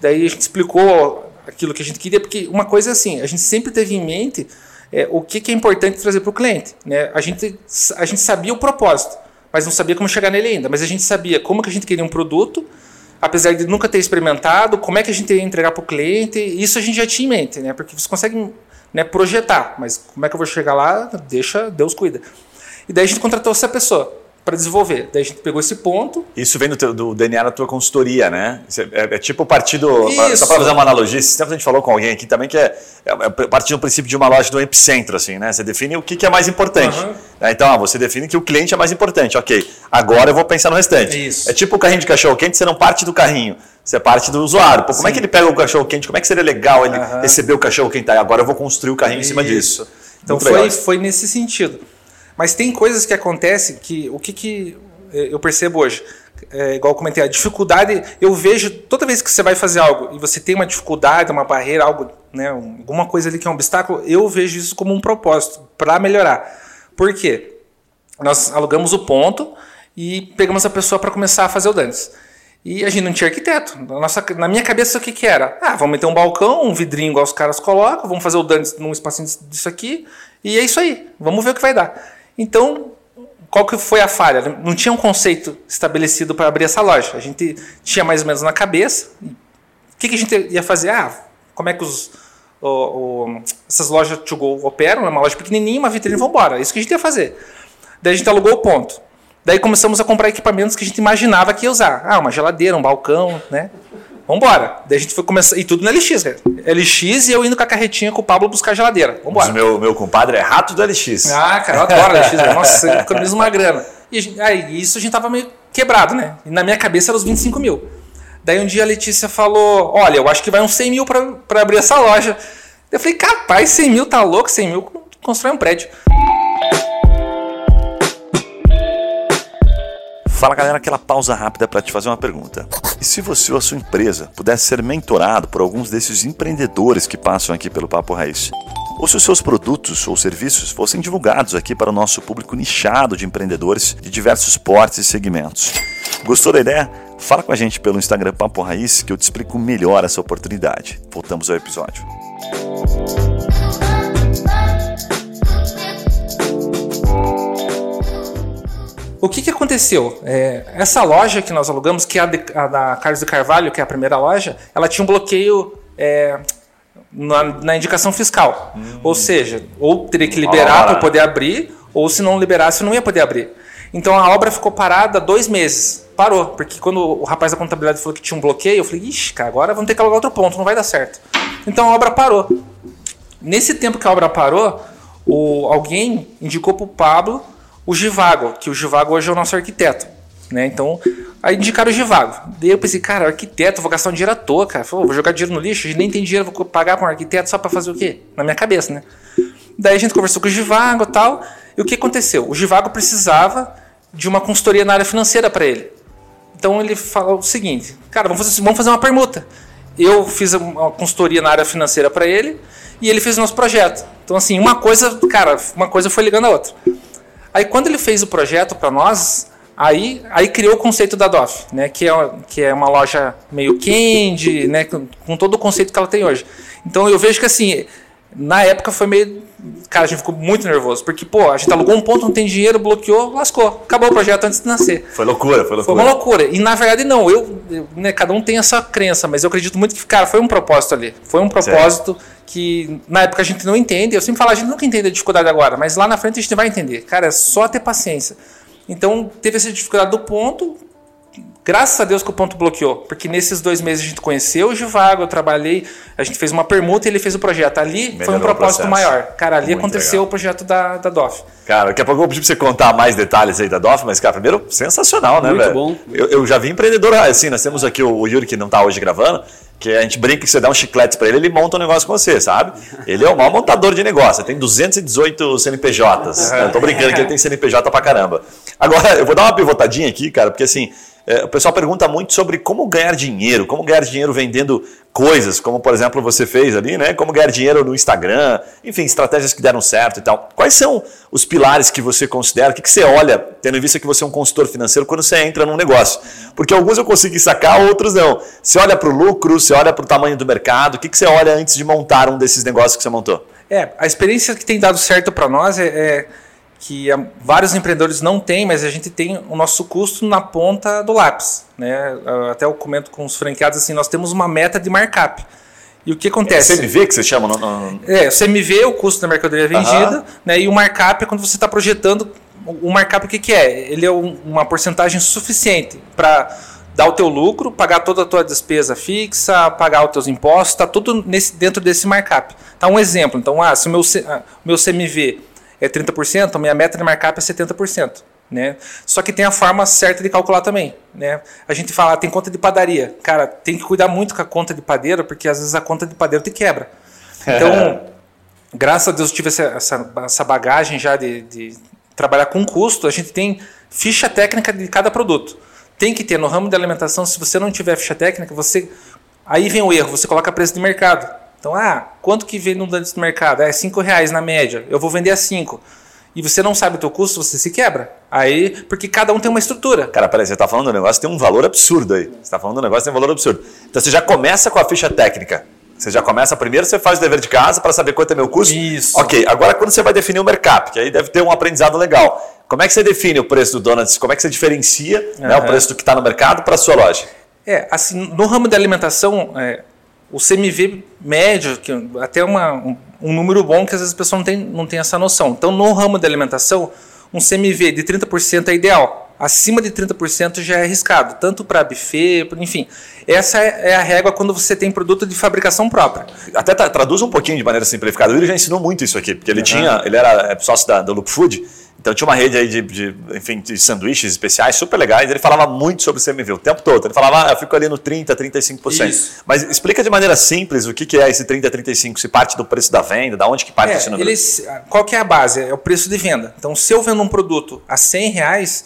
Speaker 2: Daí a gente explicou aquilo que a gente queria, porque uma coisa é assim, a gente sempre teve em mente é, o que, que é importante trazer para o cliente. Né? A, gente, a gente sabia o propósito mas não sabia como chegar nele ainda. Mas a gente sabia como que a gente queria um produto, apesar de nunca ter experimentado, como é que a gente ia entregar para o cliente. Isso a gente já tinha em mente, né? Porque você consegue né, projetar, mas como é que eu vou chegar lá? Deixa, Deus cuida. E daí a gente contratou essa pessoa para desenvolver. Daí a gente pegou esse ponto.
Speaker 1: Isso vem do, teu, do DNA da tua consultoria, né? É, é tipo partir do. Só para fazer uma analogia, esse tempo a gente falou com alguém aqui também que é, é, é partir do princípio de uma loja do epicentro, assim, né? Você define o que, que é mais importante. Uhum. Então, ah, você define que o cliente é mais importante. Ok, agora eu vou pensar no restante.
Speaker 2: Isso.
Speaker 1: É tipo o carrinho de cachorro quente, você não parte do carrinho. Você parte do usuário. Pô, como Sim. é que ele pega o cachorro quente? Como é que seria legal ele uhum. receber o cachorro quente? Agora eu vou construir o carrinho Isso. em cima disso.
Speaker 2: Então foi, foi nesse sentido. Mas tem coisas que acontecem que o que, que é, eu percebo hoje. É, igual eu comentei, a dificuldade, eu vejo toda vez que você vai fazer algo e você tem uma dificuldade, uma barreira, algo, né, alguma coisa ali que é um obstáculo, eu vejo isso como um propósito para melhorar. Por quê? Nós alugamos o ponto e pegamos a pessoa para começar a fazer o dance. E a gente não tinha arquiteto. Na, nossa, na minha cabeça, o que, que era? Ah, vamos meter um balcão, um vidrinho igual os caras colocam, vamos fazer o dance num espacinho disso aqui, e é isso aí. Vamos ver o que vai dar. Então, qual que foi a falha? Não tinha um conceito estabelecido para abrir essa loja. A gente tinha mais ou menos na cabeça. O que, que a gente ia fazer? Ah, como é que os, o, o, essas lojas to go operam? É uma loja pequenininha, uma vitrine, vamos embora. É isso que a gente ia fazer. Daí a gente alugou o ponto. Daí começamos a comprar equipamentos que a gente imaginava que ia usar. Ah, uma geladeira, um balcão, né? Vambora. Daí a gente foi começar. E tudo no LX, cara. LX e eu indo com a carretinha com o Pablo buscar geladeira. Vambora.
Speaker 1: Meu, meu compadre é rato do LX.
Speaker 2: Ah, cara, eu adoro LX. Né? Nossa, eu economizo uma grana. E gente, aí, isso a gente tava meio quebrado, né? E na minha cabeça era os 25 mil. Daí um dia a Letícia falou: Olha, eu acho que vai uns 100 mil pra, pra abrir essa loja. Eu falei: Capaz, 100 mil tá louco? 100 mil constrói um prédio.
Speaker 1: Fala galera, aquela pausa rápida para te fazer uma pergunta. E se você ou a sua empresa pudesse ser mentorado por alguns desses empreendedores que passam aqui pelo Papo Raiz? Ou se os seus produtos ou serviços fossem divulgados aqui para o nosso público nichado de empreendedores de diversos portes e segmentos? Gostou da ideia? Fala com a gente pelo Instagram Papo Raiz que eu te explico melhor essa oportunidade. Voltamos ao episódio.
Speaker 2: O que, que aconteceu? É, essa loja que nós alugamos, que é a, de, a, da Carlos Carvalho, que é a primeira loja, ela tinha um bloqueio é, na, na, indicação fiscal. Uhum. Ou seja, ou teria que liberar para poder abrir, ou se não liberasse, não ia poder abrir. Então a obra ficou parada dois meses. Parou, porque quando o rapaz da contabilidade falou que tinha um bloqueio, eu falei, ixi, cara, agora vamos ter que alugar outro ponto, não vai dar certo. Então a obra parou. Nesse tempo que a obra parou, o, alguém indicou para o Pablo o Givago, que o Givago hoje é o nosso arquiteto. Né? Então, aí indicaram o Givago. Daí eu pensei, cara, arquiteto, vou gastar um dinheiro à toa, cara. Falei, vou jogar dinheiro no lixo, nem tem dinheiro, vou pagar para um arquiteto só para fazer o quê? Na minha cabeça, né? Daí a gente conversou com o Givago e tal. E o que aconteceu? O Givago precisava de uma consultoria na área financeira para ele. Então ele falou o seguinte: cara, vamos fazer, vamos fazer uma permuta. Eu fiz uma consultoria na área financeira para ele e ele fez o nosso projeto. Então, assim, uma coisa, cara, uma coisa foi ligando a outra. Aí quando ele fez o projeto para nós, aí, aí criou o conceito da DOF, né, que, é, que é uma loja meio candy, né, com, com todo o conceito que ela tem hoje. Então eu vejo que assim, na época foi meio. Cara, a gente ficou muito nervoso, porque, pô, a gente alugou um ponto, não tem dinheiro, bloqueou, lascou. Acabou o projeto antes de nascer.
Speaker 1: Foi loucura, foi loucura.
Speaker 2: Foi uma loucura. E na verdade, não, eu, eu né, cada um tem essa crença, mas eu acredito muito que, cara, foi um propósito ali. Foi um propósito. Certo que na época a gente não entende. Eu sempre falo, a gente nunca entende a dificuldade agora, mas lá na frente a gente vai entender. Cara, é só ter paciência. Então teve essa dificuldade do ponto. Graças a Deus que o ponto bloqueou, porque nesses dois meses a gente conheceu o Givago, eu trabalhei, a gente fez uma permuta e ele fez o projeto. Ali foi um propósito maior. Cara, ali Muito aconteceu legal. o projeto da, da DOF.
Speaker 1: Cara, daqui a pouco eu vou pedir pra você contar mais detalhes aí da DOF, mas, cara, primeiro, sensacional, né,
Speaker 3: Muito
Speaker 1: velho?
Speaker 3: bom.
Speaker 1: Eu, eu, já vi empreendedor assim, nós temos aqui o, o Yuri que não tá hoje gravando, que a gente brinca que você dá um chiclete para ele, ele monta um negócio com você, sabe? Ele é o maior montador de negócio, tem 218 CNPJs. Eu tô brincando que ele tem CNPJ pra caramba. Agora, eu vou dar uma pivotadinha aqui, cara, porque assim, é, o pessoal pergunta muito sobre como ganhar dinheiro, como ganhar dinheiro vendendo coisas, como por exemplo você fez ali, né? Como ganhar dinheiro no Instagram, enfim, estratégias que deram certo e tal. Quais são os pilares que você considera? O que, que você olha, tendo em vista que você é um consultor financeiro, quando você entra num negócio? Porque alguns eu consegui sacar, outros não. Você olha para o lucro, você olha para o tamanho do mercado, o que, que você olha antes de montar um desses negócios que você montou?
Speaker 2: É, a experiência que tem dado certo para nós é, é que vários empreendedores não têm, mas a gente tem o nosso custo na ponta do lápis. Né? Até eu comento com os franqueados assim, nós temos uma meta de markup. E o que acontece?
Speaker 1: É CMV que você chama? No...
Speaker 2: É, o CMV é o custo da mercadoria vendida, né? e o markup é quando você está projetando. O markup o que, que é? Ele é uma porcentagem suficiente para dar o teu lucro, pagar toda a tua despesa fixa, pagar os teus impostos, está tudo nesse, dentro desse markup. Tá um exemplo. Então, ah, se o meu, ah, meu CMV é 30%, a minha meta de markup é 70%. Né? Só que tem a forma certa de calcular também. Né? A gente fala, ah, tem conta de padaria. Cara, tem que cuidar muito com a conta de padeiro, porque às vezes a conta de padeiro te quebra. Então, graças a Deus eu tive essa, essa, essa bagagem já de, de, trabalhar com custo. A gente tem ficha técnica de cada produto. Tem que ter no ramo de alimentação, se você não tiver ficha técnica, você aí vem o erro, você coloca preço de mercado. Então, ah, quanto que vem no Dantes no mercado? É 5 reais na média. Eu vou vender a 5. E você não sabe o teu custo, você se quebra. Aí, porque cada um tem uma estrutura.
Speaker 1: Cara, peraí, você está falando do negócio tem um valor absurdo aí. Você está falando do negócio tem um valor absurdo. Então você já começa com a ficha técnica. Você já começa primeiro, você faz o dever de casa para saber quanto é meu custo.
Speaker 2: Isso.
Speaker 1: Ok, agora quando você vai definir o mercado, que aí deve ter um aprendizado legal. Como é que você define o preço do Donuts? Como é que você diferencia uhum. né, o preço do que está no mercado para a sua loja?
Speaker 2: É, assim, no ramo da alimentação, é, o CMV médio, que até uma, um, um, número bom que às vezes a pessoa não tem, não tem essa noção. Então, no ramo da alimentação, um CMV de 30% é ideal. Acima de 30% já é arriscado, tanto para buffet, enfim. Essa é, a régua quando você tem produto de fabricação própria.
Speaker 1: Até traduz um pouquinho de maneira simplificada. Ele já ensinou muito isso aqui, porque ele uhum. tinha, ele era é, sócio da, da Look Food então tinha uma rede aí de, de, enfim, de sanduíches especiais super legais. Ele falava muito sobre o CMV o tempo todo. Ele falava, ah, eu fico ali no 30%, 35%. Isso. Mas explica de maneira simples o que, que é esse 30%, 35%. Se parte do preço da venda, da onde que parte
Speaker 2: é,
Speaker 1: esse número?
Speaker 2: Eles, qual que é a base? É o preço de venda. Então se eu vendo um produto a 100 reais,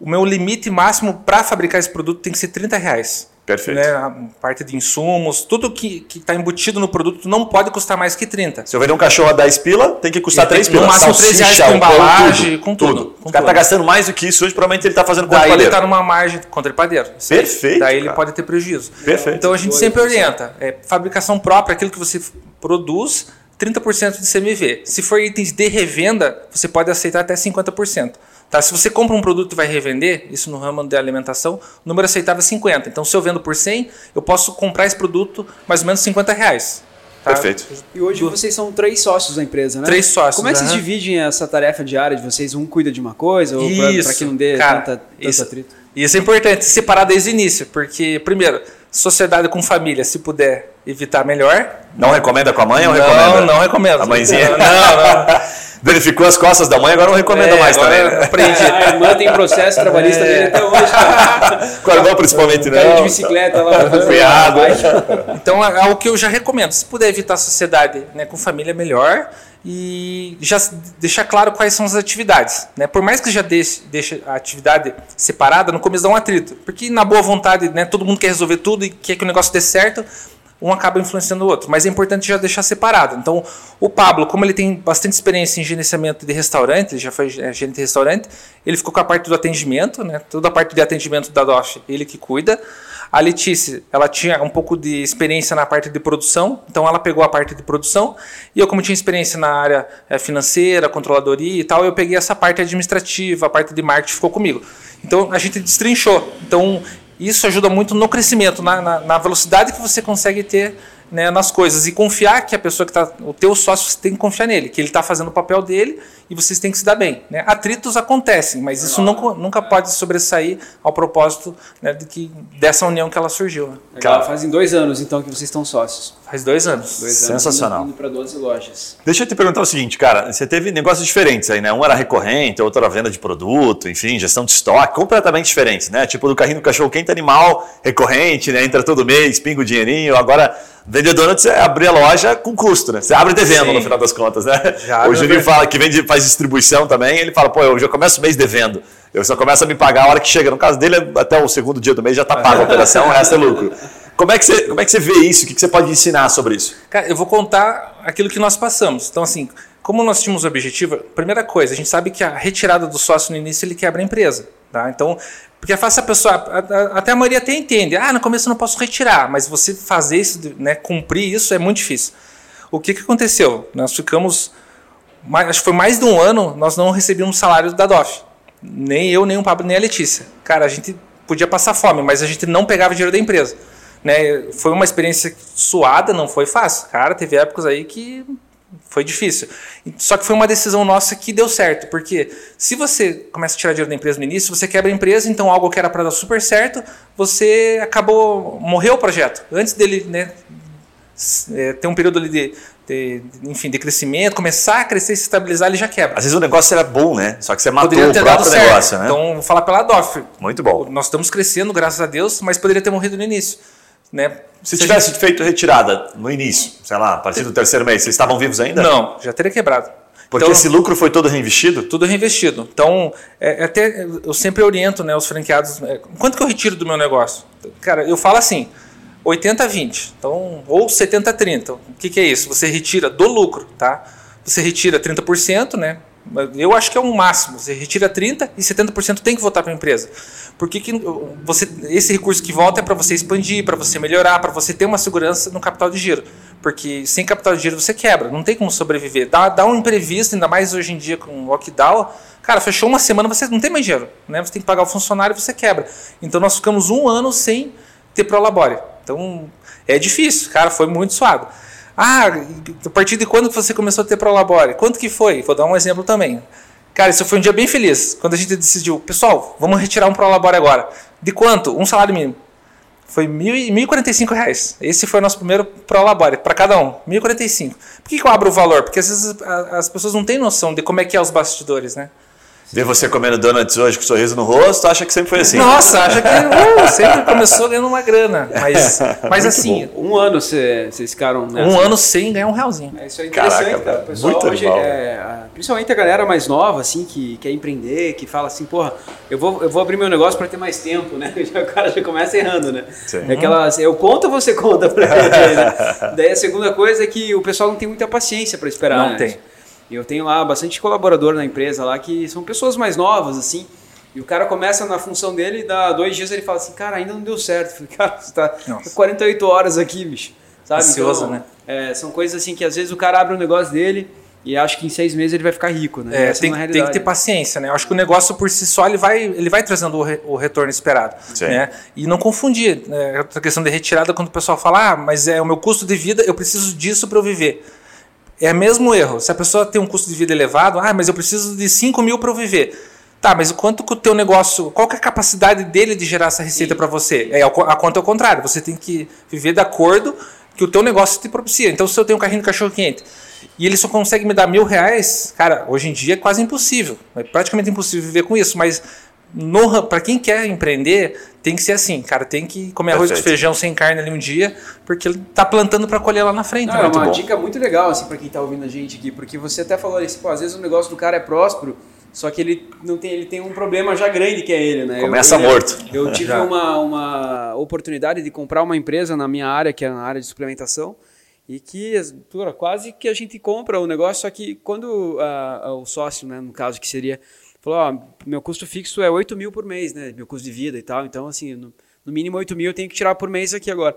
Speaker 2: o meu limite máximo para fabricar esse produto tem que ser 30 reais.
Speaker 1: Perfeito.
Speaker 2: Né, a parte de insumos, tudo que está embutido no produto não pode custar mais que 30.
Speaker 1: Se eu vender um cachorro a 10 pila, tem que custar 3 pila.
Speaker 2: No máximo 3 reais com embalagem, com tudo.
Speaker 1: tudo. Com o cara está gastando mais do que isso, hoje provavelmente ele está fazendo
Speaker 2: contra Daí ele está numa margem contra padeiro.
Speaker 1: Perfeito.
Speaker 2: Daí ele pode ter prejuízo.
Speaker 1: Perfeito.
Speaker 2: Então a gente sempre orienta. É, fabricação própria, aquilo que você produz, 30% de CMV. Se for itens de revenda, você pode aceitar até 50%. Tá? Se você compra um produto e vai revender, isso no ramo de alimentação, o número aceitável é 50. Então, se eu vendo por 100, eu posso comprar esse produto mais ou menos 50 reais.
Speaker 1: Tá? Perfeito.
Speaker 3: E hoje vocês são três sócios da empresa, né?
Speaker 2: Três sócios.
Speaker 3: Como é que vocês dividem essa tarefa diária de vocês? Um cuida de uma coisa ou para que não dê cara, tanta, tanta
Speaker 2: isso, atrito? Isso é importante, separar desde o início, porque, primeiro, sociedade com família, se puder evitar, melhor.
Speaker 1: Não recomenda com a mãe ou
Speaker 2: não,
Speaker 1: recomenda?
Speaker 2: Não, não recomendo.
Speaker 1: A mãezinha?
Speaker 2: Não, não.
Speaker 1: verificou as costas da mãe, agora não recomenda é, mais também.
Speaker 3: Aprendi. A irmã tem processo trabalhista é. dele até hoje.
Speaker 1: Com a irmã principalmente não.
Speaker 3: de bicicleta lá fazer.
Speaker 2: Então é algo que eu já recomendo. Se puder evitar a sociedade né, com família, melhor. E já deixar claro quais são as atividades. Né? Por mais que já deixe, deixe a atividade separada, no começo dá um atrito. Porque na boa vontade, né, todo mundo quer resolver tudo e quer que o negócio dê certo um acaba influenciando o outro. Mas é importante já deixar separado. Então, o Pablo, como ele tem bastante experiência em gerenciamento de restaurante, ele já foi é, gerente de restaurante, ele ficou com a parte do atendimento, né? Toda a parte de atendimento da DOF, ele que cuida. A Letícia, ela tinha um pouco de experiência na parte de produção, então ela pegou a parte de produção. E eu, como tinha experiência na área é, financeira, controladoria e tal, eu peguei essa parte administrativa, a parte de marketing ficou comigo. Então a gente destrinchou. Então isso ajuda muito no crescimento, na, na, na velocidade que você consegue ter né, nas coisas e confiar que a pessoa que está, o teu sócio, você tem que confiar nele, que ele está fazendo o papel dele e vocês têm que se dar bem. Né? Atritos acontecem, mas isso nunca, nunca pode sobressair ao propósito né, de que, dessa união que ela surgiu. Né?
Speaker 3: Legal, fazem dois anos então que vocês estão sócios.
Speaker 2: Faz dois anos.
Speaker 3: Dois
Speaker 1: Sensacional.
Speaker 3: Indo, indo para 12 lojas.
Speaker 1: Deixa eu te perguntar o seguinte, cara, você teve negócios diferentes aí, né? Um era recorrente, outro era venda de produto, enfim, gestão de estoque, completamente diferentes, né? Tipo do carrinho do cachorro quente animal, recorrente, né? Entra todo mês, pinga o dinheirinho. Agora, vendedor antes é abrir a loja com custo, né? Você abre devendo
Speaker 2: Sim.
Speaker 1: no final das contas, né?
Speaker 2: Já
Speaker 1: o Juninho fala que vende, faz distribuição também, ele fala, pô, eu já começo o mês devendo. Eu só começo a me pagar a hora que chega. No caso dele, até o segundo dia do mês já tá pago a operação, o resto é lucro. Como é, que você, como é que você vê isso? O que você pode ensinar sobre isso?
Speaker 2: Cara, eu vou contar aquilo que nós passamos. Então, assim, como nós tínhamos o objetivo, primeira coisa, a gente sabe que a retirada do sócio no início ele quebra a empresa. Tá? Então, porque é fácil a pessoa, até a maioria até entende, ah, no começo eu não posso retirar, mas você fazer isso, né, cumprir isso é muito difícil. O que, que aconteceu? Nós ficamos, acho que foi mais de um ano, nós não recebíamos salário da DOF. Nem eu, nem o Pablo, nem a Letícia. Cara, a gente podia passar fome, mas a gente não pegava dinheiro da empresa. Né? Foi uma experiência suada, não foi fácil. Cara, teve épocas aí que foi difícil. Só que foi uma decisão nossa que deu certo, porque se você começa a tirar dinheiro da empresa no início, você quebra a empresa, então algo que era para dar super certo, você acabou morreu o projeto. Antes dele, né, é, ter um período ali de, de- enfim, de crescimento, começar a crescer e se estabilizar, ele já quebra.
Speaker 1: Às vezes o negócio era bom, né? Só que você matou
Speaker 2: Poderia
Speaker 1: o
Speaker 2: ter dado
Speaker 1: próprio
Speaker 2: certo.
Speaker 1: negócio, né?
Speaker 2: Então, vou falar pela DOF.
Speaker 1: Muito bom.
Speaker 2: Nós estamos crescendo, graças a Deus, mas poderia ter morrido no início. Né?
Speaker 1: Se
Speaker 2: a
Speaker 1: tivesse
Speaker 2: gente-
Speaker 1: feito retirada no início, sei lá, a partir do terceiro mês, vocês estavam vivos ainda?
Speaker 2: Não, já teria quebrado.
Speaker 1: Porque
Speaker 2: Então-
Speaker 1: esse lucro foi todo reinvestido?
Speaker 2: tudo reinvestido. Então, é, é até eu sempre oriento né, os franqueados. é, quanto que eu retiro do meu negócio? Cara, eu falo assim: 80-20, então, ou 70-30. O que, que é isso? Você retira do lucro, tá? Você retira 30%, né? Eu acho que é um máximo. Você retira 30% e 70% tem que voltar para a empresa. Porque que você, esse recurso que volta é para você expandir, para você melhorar, para você ter uma segurança no capital de giro. Porque sem capital de giro você quebra, não tem como sobreviver. Dá, dá um imprevisto, ainda mais hoje em dia com lockdown. Cara, fechou uma semana, você não tem mais dinheiro. Né? Você tem que pagar o funcionário e você quebra. Então nós ficamos um ano sem ter Prolabore. Então é difícil, cara, foi muito suado. Ah, a partir de quando você começou a ter Prolabore? Quanto que foi? Vou dar um exemplo também. Cara, isso foi um dia bem feliz. Quando a gente decidiu, pessoal, vamos retirar um Prolabore agora. De quanto? Um salário mínimo. Foi e- 1.045 reais. Esse foi o nosso primeiro Prolabore, para cada um. 1.045. Por que, que eu abro o valor? Porque às vezes as pessoas não têm noção de como é que é os bastidores, né?
Speaker 1: Ver você comendo donuts hoje com um sorriso no rosto, acha que sempre foi assim.
Speaker 2: Nossa, acha que uh, sempre começou ganhando uma grana. Mas, mas assim,
Speaker 3: Um ano cê- vocês ficaram nessa.
Speaker 2: um ano sem ganhar um realzinho.
Speaker 3: É, isso é interessante,
Speaker 1: Caraca,
Speaker 3: cara. O pessoal
Speaker 1: muito
Speaker 3: hoje,
Speaker 1: animal,
Speaker 3: é, principalmente a galera mais nova, assim, que quer empreender, que fala assim, porra, eu vou, eu vou abrir meu negócio para ter mais tempo, né? Já- O cara já começa errando, né?
Speaker 1: Sim.
Speaker 3: É aquelas, eu conto ou você conta pra ele? né? Daí a segunda coisa é que o pessoal não tem muita paciência para esperar.
Speaker 2: Não
Speaker 3: né?
Speaker 2: tem.
Speaker 3: Eu tenho lá bastante colaborador na empresa lá que são pessoas mais novas, assim. E o cara começa na função dele e dá dois dias ele fala assim, cara, ainda não deu certo. Eu falei, cara, você tá
Speaker 2: Nossa.
Speaker 3: 48 horas aqui, bicho. Sabe?
Speaker 2: Ansioso,
Speaker 3: Então,
Speaker 2: né?
Speaker 3: é, são coisas assim que às vezes o cara abre um negócio dele e acha que em seis meses ele vai ficar rico, né?
Speaker 2: É,
Speaker 3: Essa
Speaker 2: tem,
Speaker 3: não é
Speaker 2: tem que ter paciência, né? Eu acho que o negócio por si só ele vai, ele vai trazendo o, re- o retorno esperado,
Speaker 1: Sim.
Speaker 2: né? E não confundir né? a questão de retirada quando o pessoal fala, ah, mas é o meu custo de vida, eu preciso disso para eu viver. É o mesmo erro. Se a pessoa tem um custo de vida elevado, ah, mas eu preciso de 5 mil para eu viver. Tá, mas o quanto que o teu negócio, qual que é a capacidade dele de gerar essa receita para você? É, a conta é o contrário. Você tem que viver de acordo que o teu negócio te propicia. Então, se eu tenho um carrinho de cachorro quente e ele só consegue me dar mil reais, cara, hoje em dia é quase impossível. É praticamente impossível viver com isso. Mas para quem quer empreender, tem que ser assim, cara. Tem que comer arroz com
Speaker 1: Perfeito.
Speaker 2: feijão sem carne ali um dia, porque ele tá plantando para colher lá na frente.
Speaker 3: Não, é
Speaker 1: Muito
Speaker 3: uma
Speaker 1: bom.
Speaker 3: dica muito legal, assim, pra quem tá ouvindo a gente aqui, porque você até falou isso, pô, às vezes o negócio do cara é próspero, só que ele não tem, ele tem um problema já grande que é ele, né?
Speaker 1: Começa
Speaker 3: eu, eu,
Speaker 1: morto.
Speaker 3: Eu tive uma, uma oportunidade de comprar uma empresa na minha área, que é na área de suplementação, e que pura, quase que a gente compra o negócio, só que quando ah, o sócio, né, no caso que seria, falou, ó, meu custo fixo é 8 mil por mês, né, meu custo de vida e tal, então assim, no, no mínimo 8 mil eu tenho que tirar por mês aqui agora.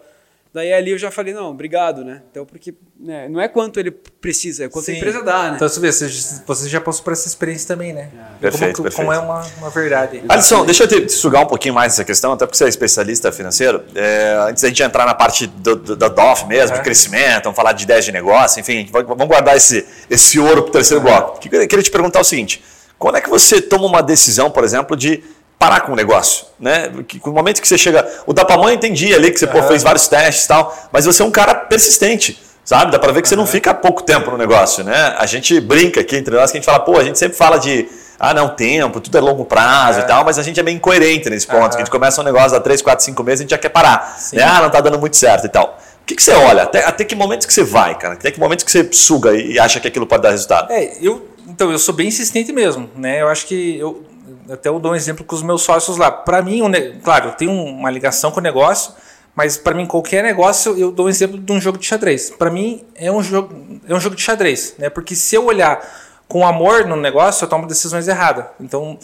Speaker 3: Daí ali eu já falei, não, obrigado, né? Então, porque né, não é quanto ele precisa, é quanto
Speaker 2: Sim.
Speaker 3: a empresa dá, né?
Speaker 2: Então você vê, você, já passou por essa experiência também, né?
Speaker 1: Perfeito,
Speaker 2: como,
Speaker 1: perfeito.
Speaker 2: como é uma, uma verdade.
Speaker 1: Alisson, deixa eu te sugar um pouquinho mais essa questão, até porque você é especialista financeiro. É, antes da gente entrar na parte do, do- da DOF mesmo, de
Speaker 2: É.
Speaker 1: crescimento, vamos falar de ideias de negócio, enfim, vamos guardar esse, esse ouro para o terceiro bloco. O que Eu queria te perguntar o seguinte: quando é que você toma uma decisão, por exemplo, de parar com o negócio? Né? Que, no momento que você chega. O da pamonha entendi ali que você pô, fez vários testes e tal, mas você é um cara persistente. Sabe? Dá para ver que você não fica pouco tempo no negócio, né? A gente brinca aqui entre nós que a gente fala, pô, a gente sempre fala de ah, não, tempo, tudo é longo prazo e tal, mas a gente é bem incoerente nesse ponto. que A gente começa um negócio há 3, 4, 5 meses, a gente já quer parar. Né? Ah, não tá dando muito certo e tal. O que, que você olha? Até, até que momento que você vai, cara? Até que momento que você suga e acha que aquilo pode dar resultado?
Speaker 2: É, eu, então, eu sou bem insistente mesmo, né? Eu acho que eu até eu dou um exemplo com os meus sócios lá. Para mim, um claro, eu tenho uma ligação com o negócio, mas para mim qualquer negócio, eu dou um exemplo de um jogo de xadrez. Para mim é um jogo, é um jogo de xadrez, né? Porque se eu olhar com amor no negócio, eu tomo decisões erradas. Então,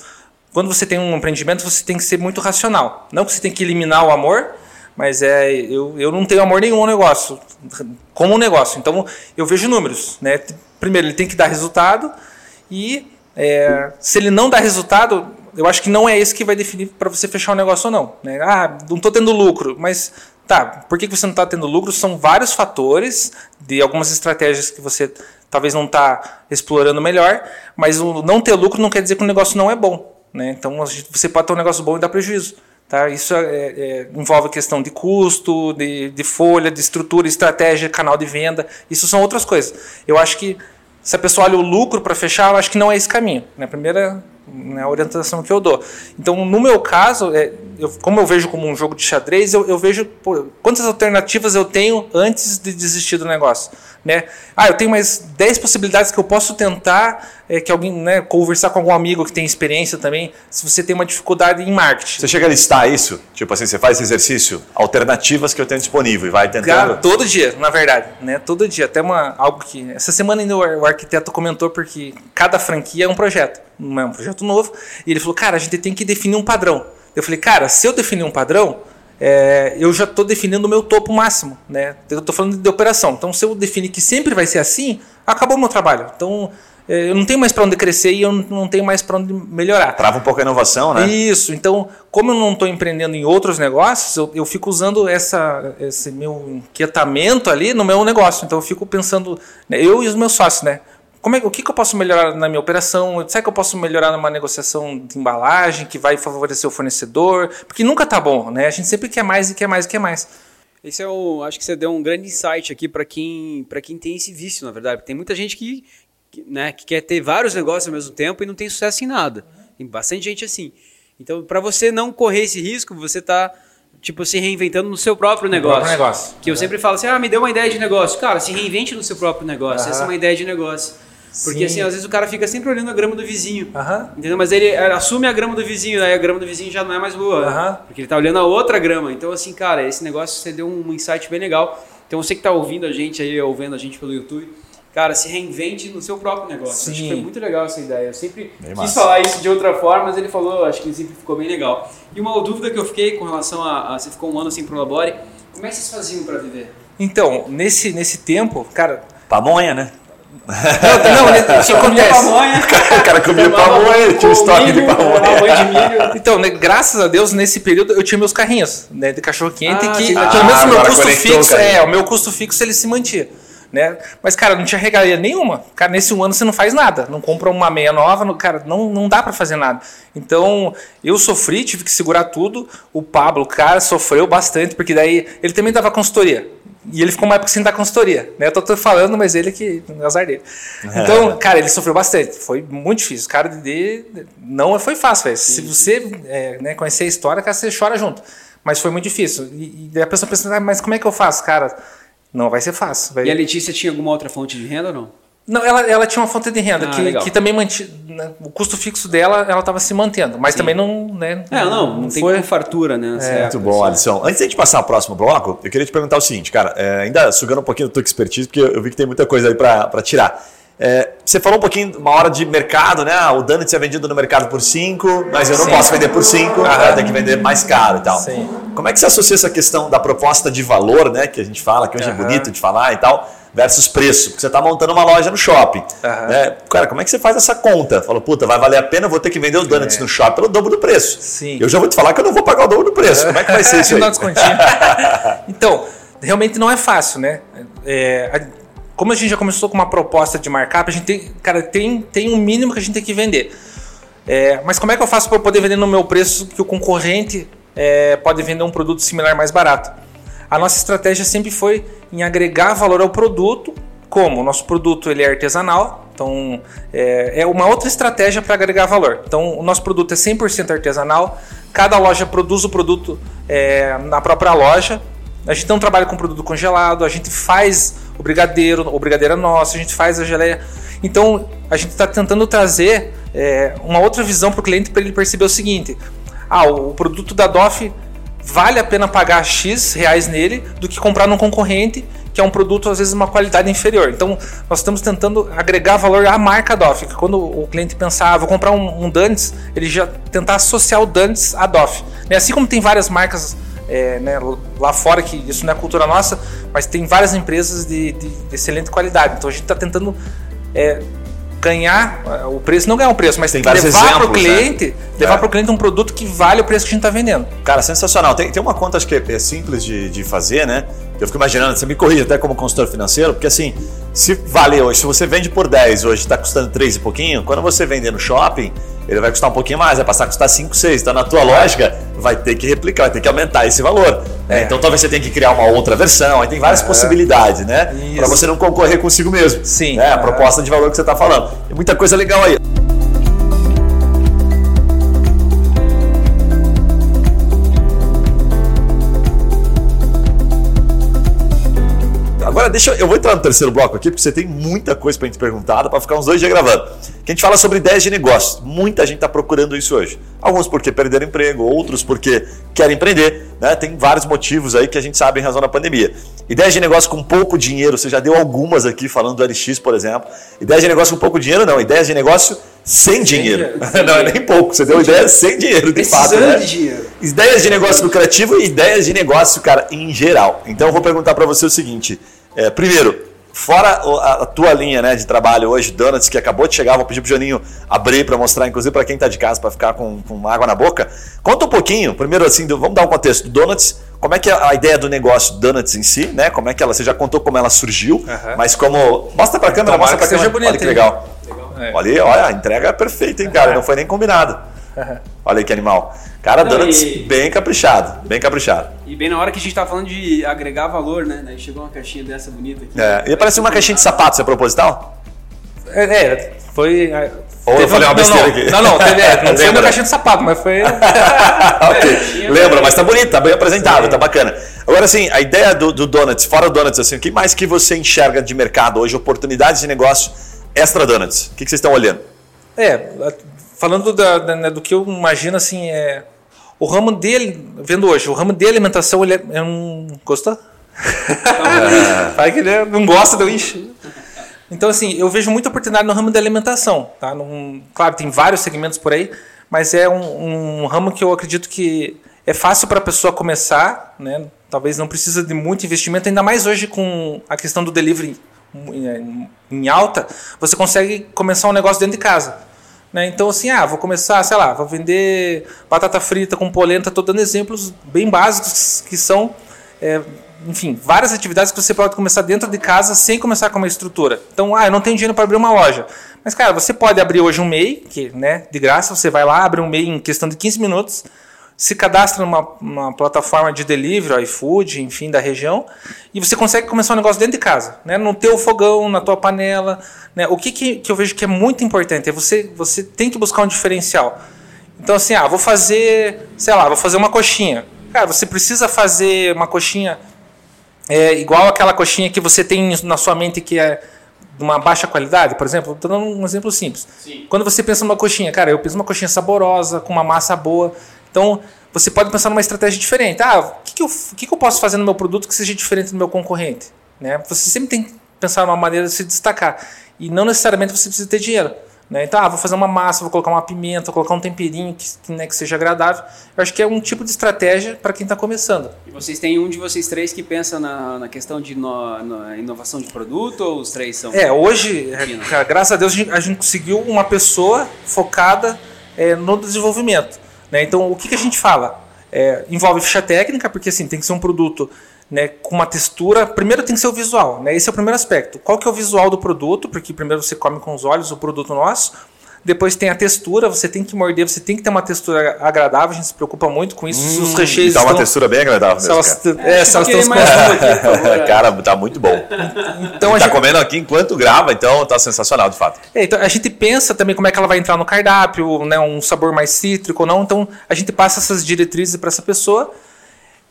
Speaker 2: quando você tem um empreendimento, você tem que ser muito racional. Não que você tem que eliminar o amor, mas é eu, eu não tenho amor nenhum ao negócio, como um negócio. Então, eu vejo números, né? Primeiro, ele tem que dar resultado e é, se ele não dá resultado, eu acho que não é esse que vai definir para você fechar o negócio ou não. Né? Ah, não estou tendo lucro, mas tá, por que você não está tendo lucro? São vários fatores de algumas estratégias que você talvez não está explorando melhor, mas o não ter lucro não quer dizer que o negócio não é bom. Né? Então você pode ter um negócio bom e dar prejuízo. Tá? Isso é- é- envolve questão de custo, de, de folha, de estrutura, estratégia, canal de venda. Isso são outras coisas. Eu acho que se a pessoa olha o lucro para fechar, eu acho que não é esse caminho. Né? Primeira né, a orientação que eu dou. Então, no meu caso, é, eu- como eu vejo como um jogo de xadrez, eu, eu vejo pô, quantas alternativas eu tenho antes de desistir do negócio. Né? Ah, eu tenho mais 10 possibilidades que eu posso tentar, é, que alguém, né, conversar com algum amigo que tem experiência também, se você tem uma dificuldade em marketing.
Speaker 1: Você chega a listar isso? Tipo assim, você faz esse exercício, alternativas que eu tenho disponível e vai tentando.
Speaker 2: Cara, todo dia, na verdade, né? Todo dia. Até uma, algo que. Essa semana ainda o, ar- o arquiteto comentou porque cada franquia é um projeto, não é um projeto novo. E ele falou, cara, a gente tem que definir um padrão. Eu falei, cara, se eu definir um padrão, é, eu já estou definindo o meu topo máximo, né? Eu estou falando de operação. Então, se eu definir que sempre vai ser assim, acabou o meu trabalho. Então, eu não tenho mais para onde crescer e eu não- tenho mais para onde melhorar.
Speaker 1: Trava um pouco a inovação, né?
Speaker 2: Isso, então, como eu não estou empreendendo em outros negócios, eu, eu fico usando essa, esse meu inquietamento ali no meu negócio. Então, eu fico pensando, né, eu e os meus sócios, né? Como é, o que, que eu posso melhorar na minha operação? Será que eu posso melhorar numa negociação de embalagem que vai favorecer o fornecedor? Porque nunca tá bom, né? A gente sempre quer mais e quer mais e quer mais.
Speaker 3: Esse é o, acho que você deu um grande insight aqui para quem, para quem tem esse vício, na verdade. Porque tem muita gente que, né, que quer ter vários negócios ao mesmo tempo e não tem sucesso em nada. Tem bastante gente assim. Então, para você não correr esse risco, você tá tipo se reinventando no seu próprio negócio.
Speaker 2: próprio negócio.
Speaker 3: Que eu sempre falo assim: "Ah, me deu uma ideia de negócio". Cara, se reinvente no seu próprio negócio. Essa é uma ideia de negócio. Porque
Speaker 2: Sim.
Speaker 3: assim, às vezes o cara fica sempre olhando a grama do vizinho.
Speaker 2: Aham.
Speaker 3: Entendeu? Mas ele eh, assume a grama do vizinho, aí a grama do vizinho já não é mais boa. né?
Speaker 2: Aham.
Speaker 3: Porque ele tá olhando a outra grama. Então, assim, cara, esse negócio você deu um insight bem legal. Então, você que tá ouvindo a gente aí, ouvindo a gente pelo YouTube, cara, se reinvente no seu próprio negócio. Acho que foi muito legal essa ideia. Eu sempre
Speaker 1: Bem
Speaker 3: quis
Speaker 1: massa.
Speaker 3: falar isso de outra forma, mas ele falou, acho que sempre ficou bem legal. E uma dúvida que eu fiquei com relação a, a você ficou um ano sem pro Labore, como é que vocês faziam para viver?
Speaker 2: Então, nesse, nesse tempo, cara.
Speaker 1: Pamonha, né?
Speaker 2: Não, não, isso acontece.
Speaker 3: pamonha,
Speaker 1: O cara comia pamonha, tinha um estoque de
Speaker 3: milho,
Speaker 1: pamonha.
Speaker 3: de milho.
Speaker 2: Então, né, graças a Deus, nesse período eu tinha meus carrinhos né, de cachorro quente
Speaker 3: Ah,
Speaker 2: que pelo
Speaker 1: Ah,
Speaker 2: menos o meu custo fixo, é, o meu custo fixo ele se mantia. Né? Mas, cara, não tinha regalia nenhuma. Cara, nesse um ano você não faz nada. Não compra uma meia nova, não- cara, não, não dá pra fazer nada. Então, eu sofri, tive que segurar tudo. O Pablo, o cara, sofreu bastante, porque daí ele também dava consultoria. E ele ficou uma época sem dar consultoria. Né? Eu tô, tô falando, mas ele que. Azar dele. Então, cara, ele sofreu bastante. Foi muito difícil. Cara, de, de- não foi fácil, velho. Se você é, né, conhecer a história, cara, você chora junto. Mas foi muito difícil. E, e a pessoa pensa, ah, mas como é que eu faço, cara? Não vai ser fácil. Vai...
Speaker 3: E a Letícia tinha alguma outra fonte de renda ou não?
Speaker 2: Não, ela, ela tinha uma fonte de renda
Speaker 3: Ah,
Speaker 2: que,
Speaker 3: legal.
Speaker 2: que também mantinha. né, O custo fixo dela, ela estava se mantendo. Mas também não. Né,
Speaker 3: É, não, não tem
Speaker 2: foi.
Speaker 3: fartura, né? nessa
Speaker 1: Muito bom,
Speaker 3: assim.
Speaker 1: Alisson. Antes de a gente passar ao próximo bloco, eu queria te perguntar o seguinte, cara, é, ainda sugando um pouquinho da tua expertise, porque eu vi que tem muita coisa aí para tirar. É, você falou um pouquinho, uma hora de mercado, né? Ah, o Donuts é vendido no mercado por 5, mas eu não
Speaker 2: Sim.
Speaker 1: posso vender por 5,
Speaker 2: Aham.
Speaker 1: tem que vender mais caro e tal.
Speaker 2: Sim.
Speaker 1: Como é que você associa essa questão da proposta de valor, né? Que a gente fala, que hoje é bonito de falar e tal, versus preço? Porque você está montando uma loja no shopping. Né? Cara, como é que você faz essa conta? Falou, puta, vai valer a pena, eu vou ter que vender os donuts no shopping pelo dobro do preço.
Speaker 2: É. Sim.
Speaker 1: Eu já vou te falar que eu não vou pagar o dobro do preço. Como é que vai ser isso aí?
Speaker 2: Então, realmente não é fácil, né? É, a- como a gente já começou com uma proposta de markup, a gente tem, cara, tem, tem um mínimo que a gente tem que vender. É, mas como é que eu faço para poder vender no meu preço que o concorrente é, pode vender um produto similar mais barato? A nossa estratégia sempre foi em agregar valor ao produto, como o nosso produto ele é artesanal, então é, é uma outra estratégia para agregar valor. Então o nosso produto é 100% artesanal, cada loja produz o produto é, na própria loja. A gente não trabalha com produto congelado, a gente faz o brigadeiro, o brigadeiro é nosso, a gente faz a geleia. Então a gente está tentando trazer é, uma outra visão para o cliente para ele perceber o seguinte: ah, o produto da DOF vale a pena pagar X reais nele do que comprar num concorrente que é um produto às vezes uma qualidade inferior. Então nós estamos tentando agregar valor à marca DOF. Quando o cliente pensar, ah, vou comprar um, um Dantes, ele já tentar associar o Dantes à DOF. Né? Assim como tem várias marcas é, né, lá fora que isso não é cultura nossa, mas tem várias empresas de, de- de excelente qualidade. Então a gente está tentando é, ganhar é, o preço, não ganhar o preço, mas
Speaker 1: Tem
Speaker 2: levar para o
Speaker 1: né?
Speaker 2: cliente, levar
Speaker 1: É.
Speaker 2: para o cliente um produto que vale o preço que a gente está vendendo.
Speaker 1: Cara, sensacional. Tem, tem uma conta acho que é, é simples de, de fazer, né? Eu fico imaginando, você me corrige até como consultor financeiro, porque assim, se vale hoje, se você vende por 10 hoje, está custando 3 e pouquinho, quando você vender no shopping, ele vai custar um pouquinho mais, vai passar a custar 5, 6. Então, na tua lógica, vai ter que replicar, vai ter que aumentar esse valor. né?
Speaker 2: É.
Speaker 1: Então, talvez você tenha que criar uma outra versão, aí tem várias possibilidades, né? Para você não concorrer consigo mesmo.
Speaker 2: Sim.
Speaker 1: Né? A
Speaker 2: Ah.
Speaker 1: proposta de valor que você está falando. Tem muita coisa legal aí. Deixa eu, eu vou entrar no terceiro bloco aqui, porque você tem muita coisa pra gente perguntar, para ficar uns dois dias gravando. Que a gente fala sobre ideias de negócio. Muita gente está procurando isso hoje. Alguns porque perderam emprego, outros porque querem empreender. Né? Tem vários motivos aí que a gente sabe em razão da pandemia. Ideias de negócio com pouco dinheiro, você já deu algumas aqui falando do LX, por exemplo. Ideias de negócio com pouco dinheiro, não. Ideias de negócio sem dinheiro.
Speaker 2: dinheiro.
Speaker 1: não é nem pouco, você deu ideias sem dinheiro, de fato. Né?
Speaker 3: de dinheiro.
Speaker 1: Ideias de negócio lucrativo e ideias de negócio, cara, em geral. Então eu vou perguntar para você o seguinte: é, primeiro, fora a, a tua linha né, de trabalho hoje, Donuts, que acabou de chegar, vou pedir pro Joninho abrir para mostrar, inclusive para quem tá de casa, para ficar com, com água na boca. Conta um pouquinho, primeiro assim, do- vamos dar um contexto. Donuts, como é que é a ideia do negócio Donuts em si, né? Como é que ela, você já contou como ela surgiu,
Speaker 2: Aham.
Speaker 1: mas como. Mostra pra câmera,
Speaker 2: Tomara
Speaker 1: mostra pra
Speaker 2: que seja
Speaker 1: câmera. Olha que
Speaker 2: bonito,
Speaker 1: legal.
Speaker 2: É.
Speaker 1: Olha olha, a entrega é perfeita, hein, cara? Não foi nem combinado. Olha aí que animal. Cara,
Speaker 3: Não,
Speaker 1: Donuts
Speaker 3: e-
Speaker 1: bem caprichado, bem caprichado.
Speaker 3: E bem na hora que a gente tava falando de agregar valor, né? Daí chegou uma caixinha dessa bonita aqui.
Speaker 1: É, e parece uma caixinha de sapatos, é proposital?
Speaker 2: É, é, foi. é,
Speaker 1: Ou eu falei uma
Speaker 2: não,
Speaker 1: besteira
Speaker 2: não,
Speaker 1: aqui?
Speaker 2: Não, não, teve, é, não foi uma caixinha de sapato, mas foi.
Speaker 1: ok. Lembra, mas tá bonito, tá bem apresentável, tá bacana. Agora, assim, a ideia do, do Donuts, fora o Donuts, assim, o que mais que você enxerga de mercado hoje, oportunidades de negócio extra Donuts? O que, que vocês estão olhando?
Speaker 2: É, falando da- da- né, do que eu imagino, assim, é. O ramo dele, vendo hoje, o ramo de alimentação, ele é, é um. Gostou? Vai que ele não gosta do ixi. Então, assim, eu vejo muita oportunidade no ramo da alimentação. Tá? Num- claro, tem vários segmentos por aí, mas é um, um ramo que eu acredito que é fácil para a pessoa começar, né? talvez não precisa de muito investimento, ainda mais hoje com a questão do delivery em- em alta, você consegue começar um negócio dentro de casa. Né? Então, assim, ah, vou começar, sei lá, vou vender batata frita com polenta, estou dando exemplos bem básicos que são, é, enfim, várias atividades que você pode começar dentro de casa sem começar com uma estrutura. Então, ah, eu não tenho dinheiro para abrir uma loja. Mas, cara, você pode abrir hoje um MEI, que, né, de graça, você vai lá, abre um MEI em questão de 15 minutos, se cadastra numa uma plataforma de delivery, iFood, enfim, da região, e você consegue começar um negócio dentro de casa, né? no teu fogão, na tua panela. Né? O que, que, que eu vejo que é muito importante é você, você tem que buscar um diferencial. Então, assim, ah, vou fazer, sei lá, vou fazer uma coxinha. Cara, você precisa fazer uma coxinha é, igual aquela coxinha que você tem na sua mente que é de uma baixa qualidade, por exemplo, estou dando um exemplo simples.
Speaker 3: Sim.
Speaker 2: Quando você pensa numa coxinha, cara, eu penso numa coxinha saborosa, com uma massa boa. Então, você pode pensar numa estratégia diferente. Ah, o que, que, eu, que, que eu posso fazer no meu produto que seja diferente do meu concorrente? Né? Você sempre tem que pensar numa maneira de se destacar. e não necessariamente você precisa ter dinheiro. Né? Então, ah, vou fazer uma massa, vou colocar uma pimenta, vou colocar um temperinho que, né, que seja agradável. Eu acho que é um tipo de estratégia para quem está começando.
Speaker 3: E vocês têm um de vocês três que pensa na, na questão de no, na inovação de produto ou os três são?
Speaker 2: É, hoje, graças a Deus, a gente, a gente conseguiu uma pessoa focada é, no desenvolvimento. Né? Então, o que, que a gente fala? É, envolve ficha técnica, porque assim, tem que ser um produto né, com uma textura. Primeiro tem que ser o visual, né? Esse é o primeiro aspecto. Qual que é o visual do produto? Porque primeiro você come com os olhos o produto nosso. Depois tem a textura, você tem que morder, você tem que ter uma textura agradável, a gente se preocupa muito com isso.
Speaker 1: Hum, os recheios dá uma textura bem agradável mesmo,
Speaker 2: elas, é, se elas estão aqui,
Speaker 1: Cara, tá muito bom. Então, a, a gente tá comendo aqui enquanto grava, então tá sensacional, de fato.
Speaker 2: É, então a gente pensa também como é que ela vai entrar no cardápio, né, um sabor mais cítrico ou não. Então a gente passa essas diretrizes para essa pessoa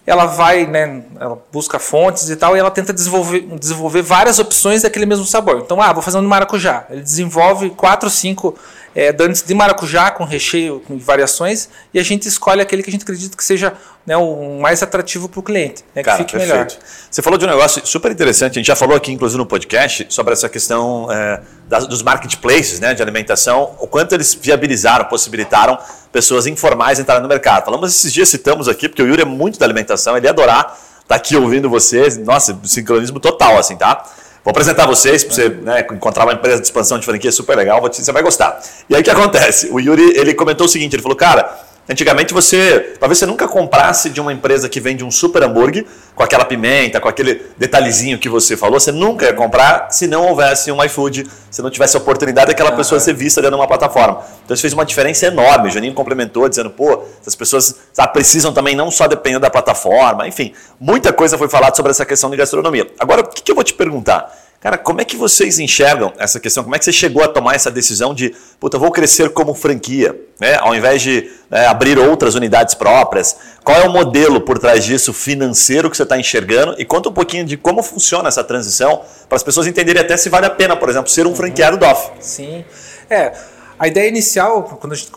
Speaker 2: ela vai, né, ela busca fontes e tal, e ela tenta desenvolver, desenvolver várias opções daquele mesmo sabor. Então, ah, vou fazer um de maracujá. Ele desenvolve quatro, cinco é, dantes de maracujá com recheio, com variações, e a gente escolhe aquele que a gente acredita que seja né, o mais atrativo para o cliente, né,
Speaker 1: Cara,
Speaker 2: que fique
Speaker 1: perfeito.
Speaker 2: melhor.
Speaker 1: Você falou de um negócio super interessante, a gente já falou aqui, inclusive, no podcast, sobre essa questão é, das, dos marketplaces né, de alimentação, o quanto eles viabilizaram, possibilitaram pessoas informais entrarem no mercado. Falamos esses dias, citamos aqui, porque o Yuri é muito da alimentação, ele ia adorar estar tá aqui ouvindo vocês, nossa, sincronismo total, assim, tá? Vou apresentar vocês para você né, encontrar uma empresa de expansão de franquia super legal, você vai gostar. E aí o que acontece? O Yuri ele comentou o seguinte: ele falou, cara, Antigamente você, talvez você nunca comprasse de uma empresa que vende um super hambúrguer com aquela pimenta, com aquele detalhezinho que você falou, você nunca ia comprar se não houvesse um iFood, se não tivesse a oportunidade daquela uhum. pessoa ser vista dentro de uma plataforma. Então isso fez uma diferença enorme. O Janinho complementou dizendo, pô, essas pessoas sabe, precisam também não só depender da plataforma, enfim, muita coisa foi falada sobre essa questão de gastronomia. Agora, o que, que eu vou te perguntar? Cara, como é que vocês enxergam essa questão? Como é que você chegou a tomar essa decisão de, puta, vou crescer como franquia, né? ao invés de né, abrir outras unidades próprias? Qual é o modelo por trás disso financeiro que você está enxergando? E conta um pouquinho de como funciona essa transição para as pessoas entenderem até se vale a pena, por exemplo, ser um franqueado DOF.
Speaker 2: Sim. É, a ideia inicial, quando a gente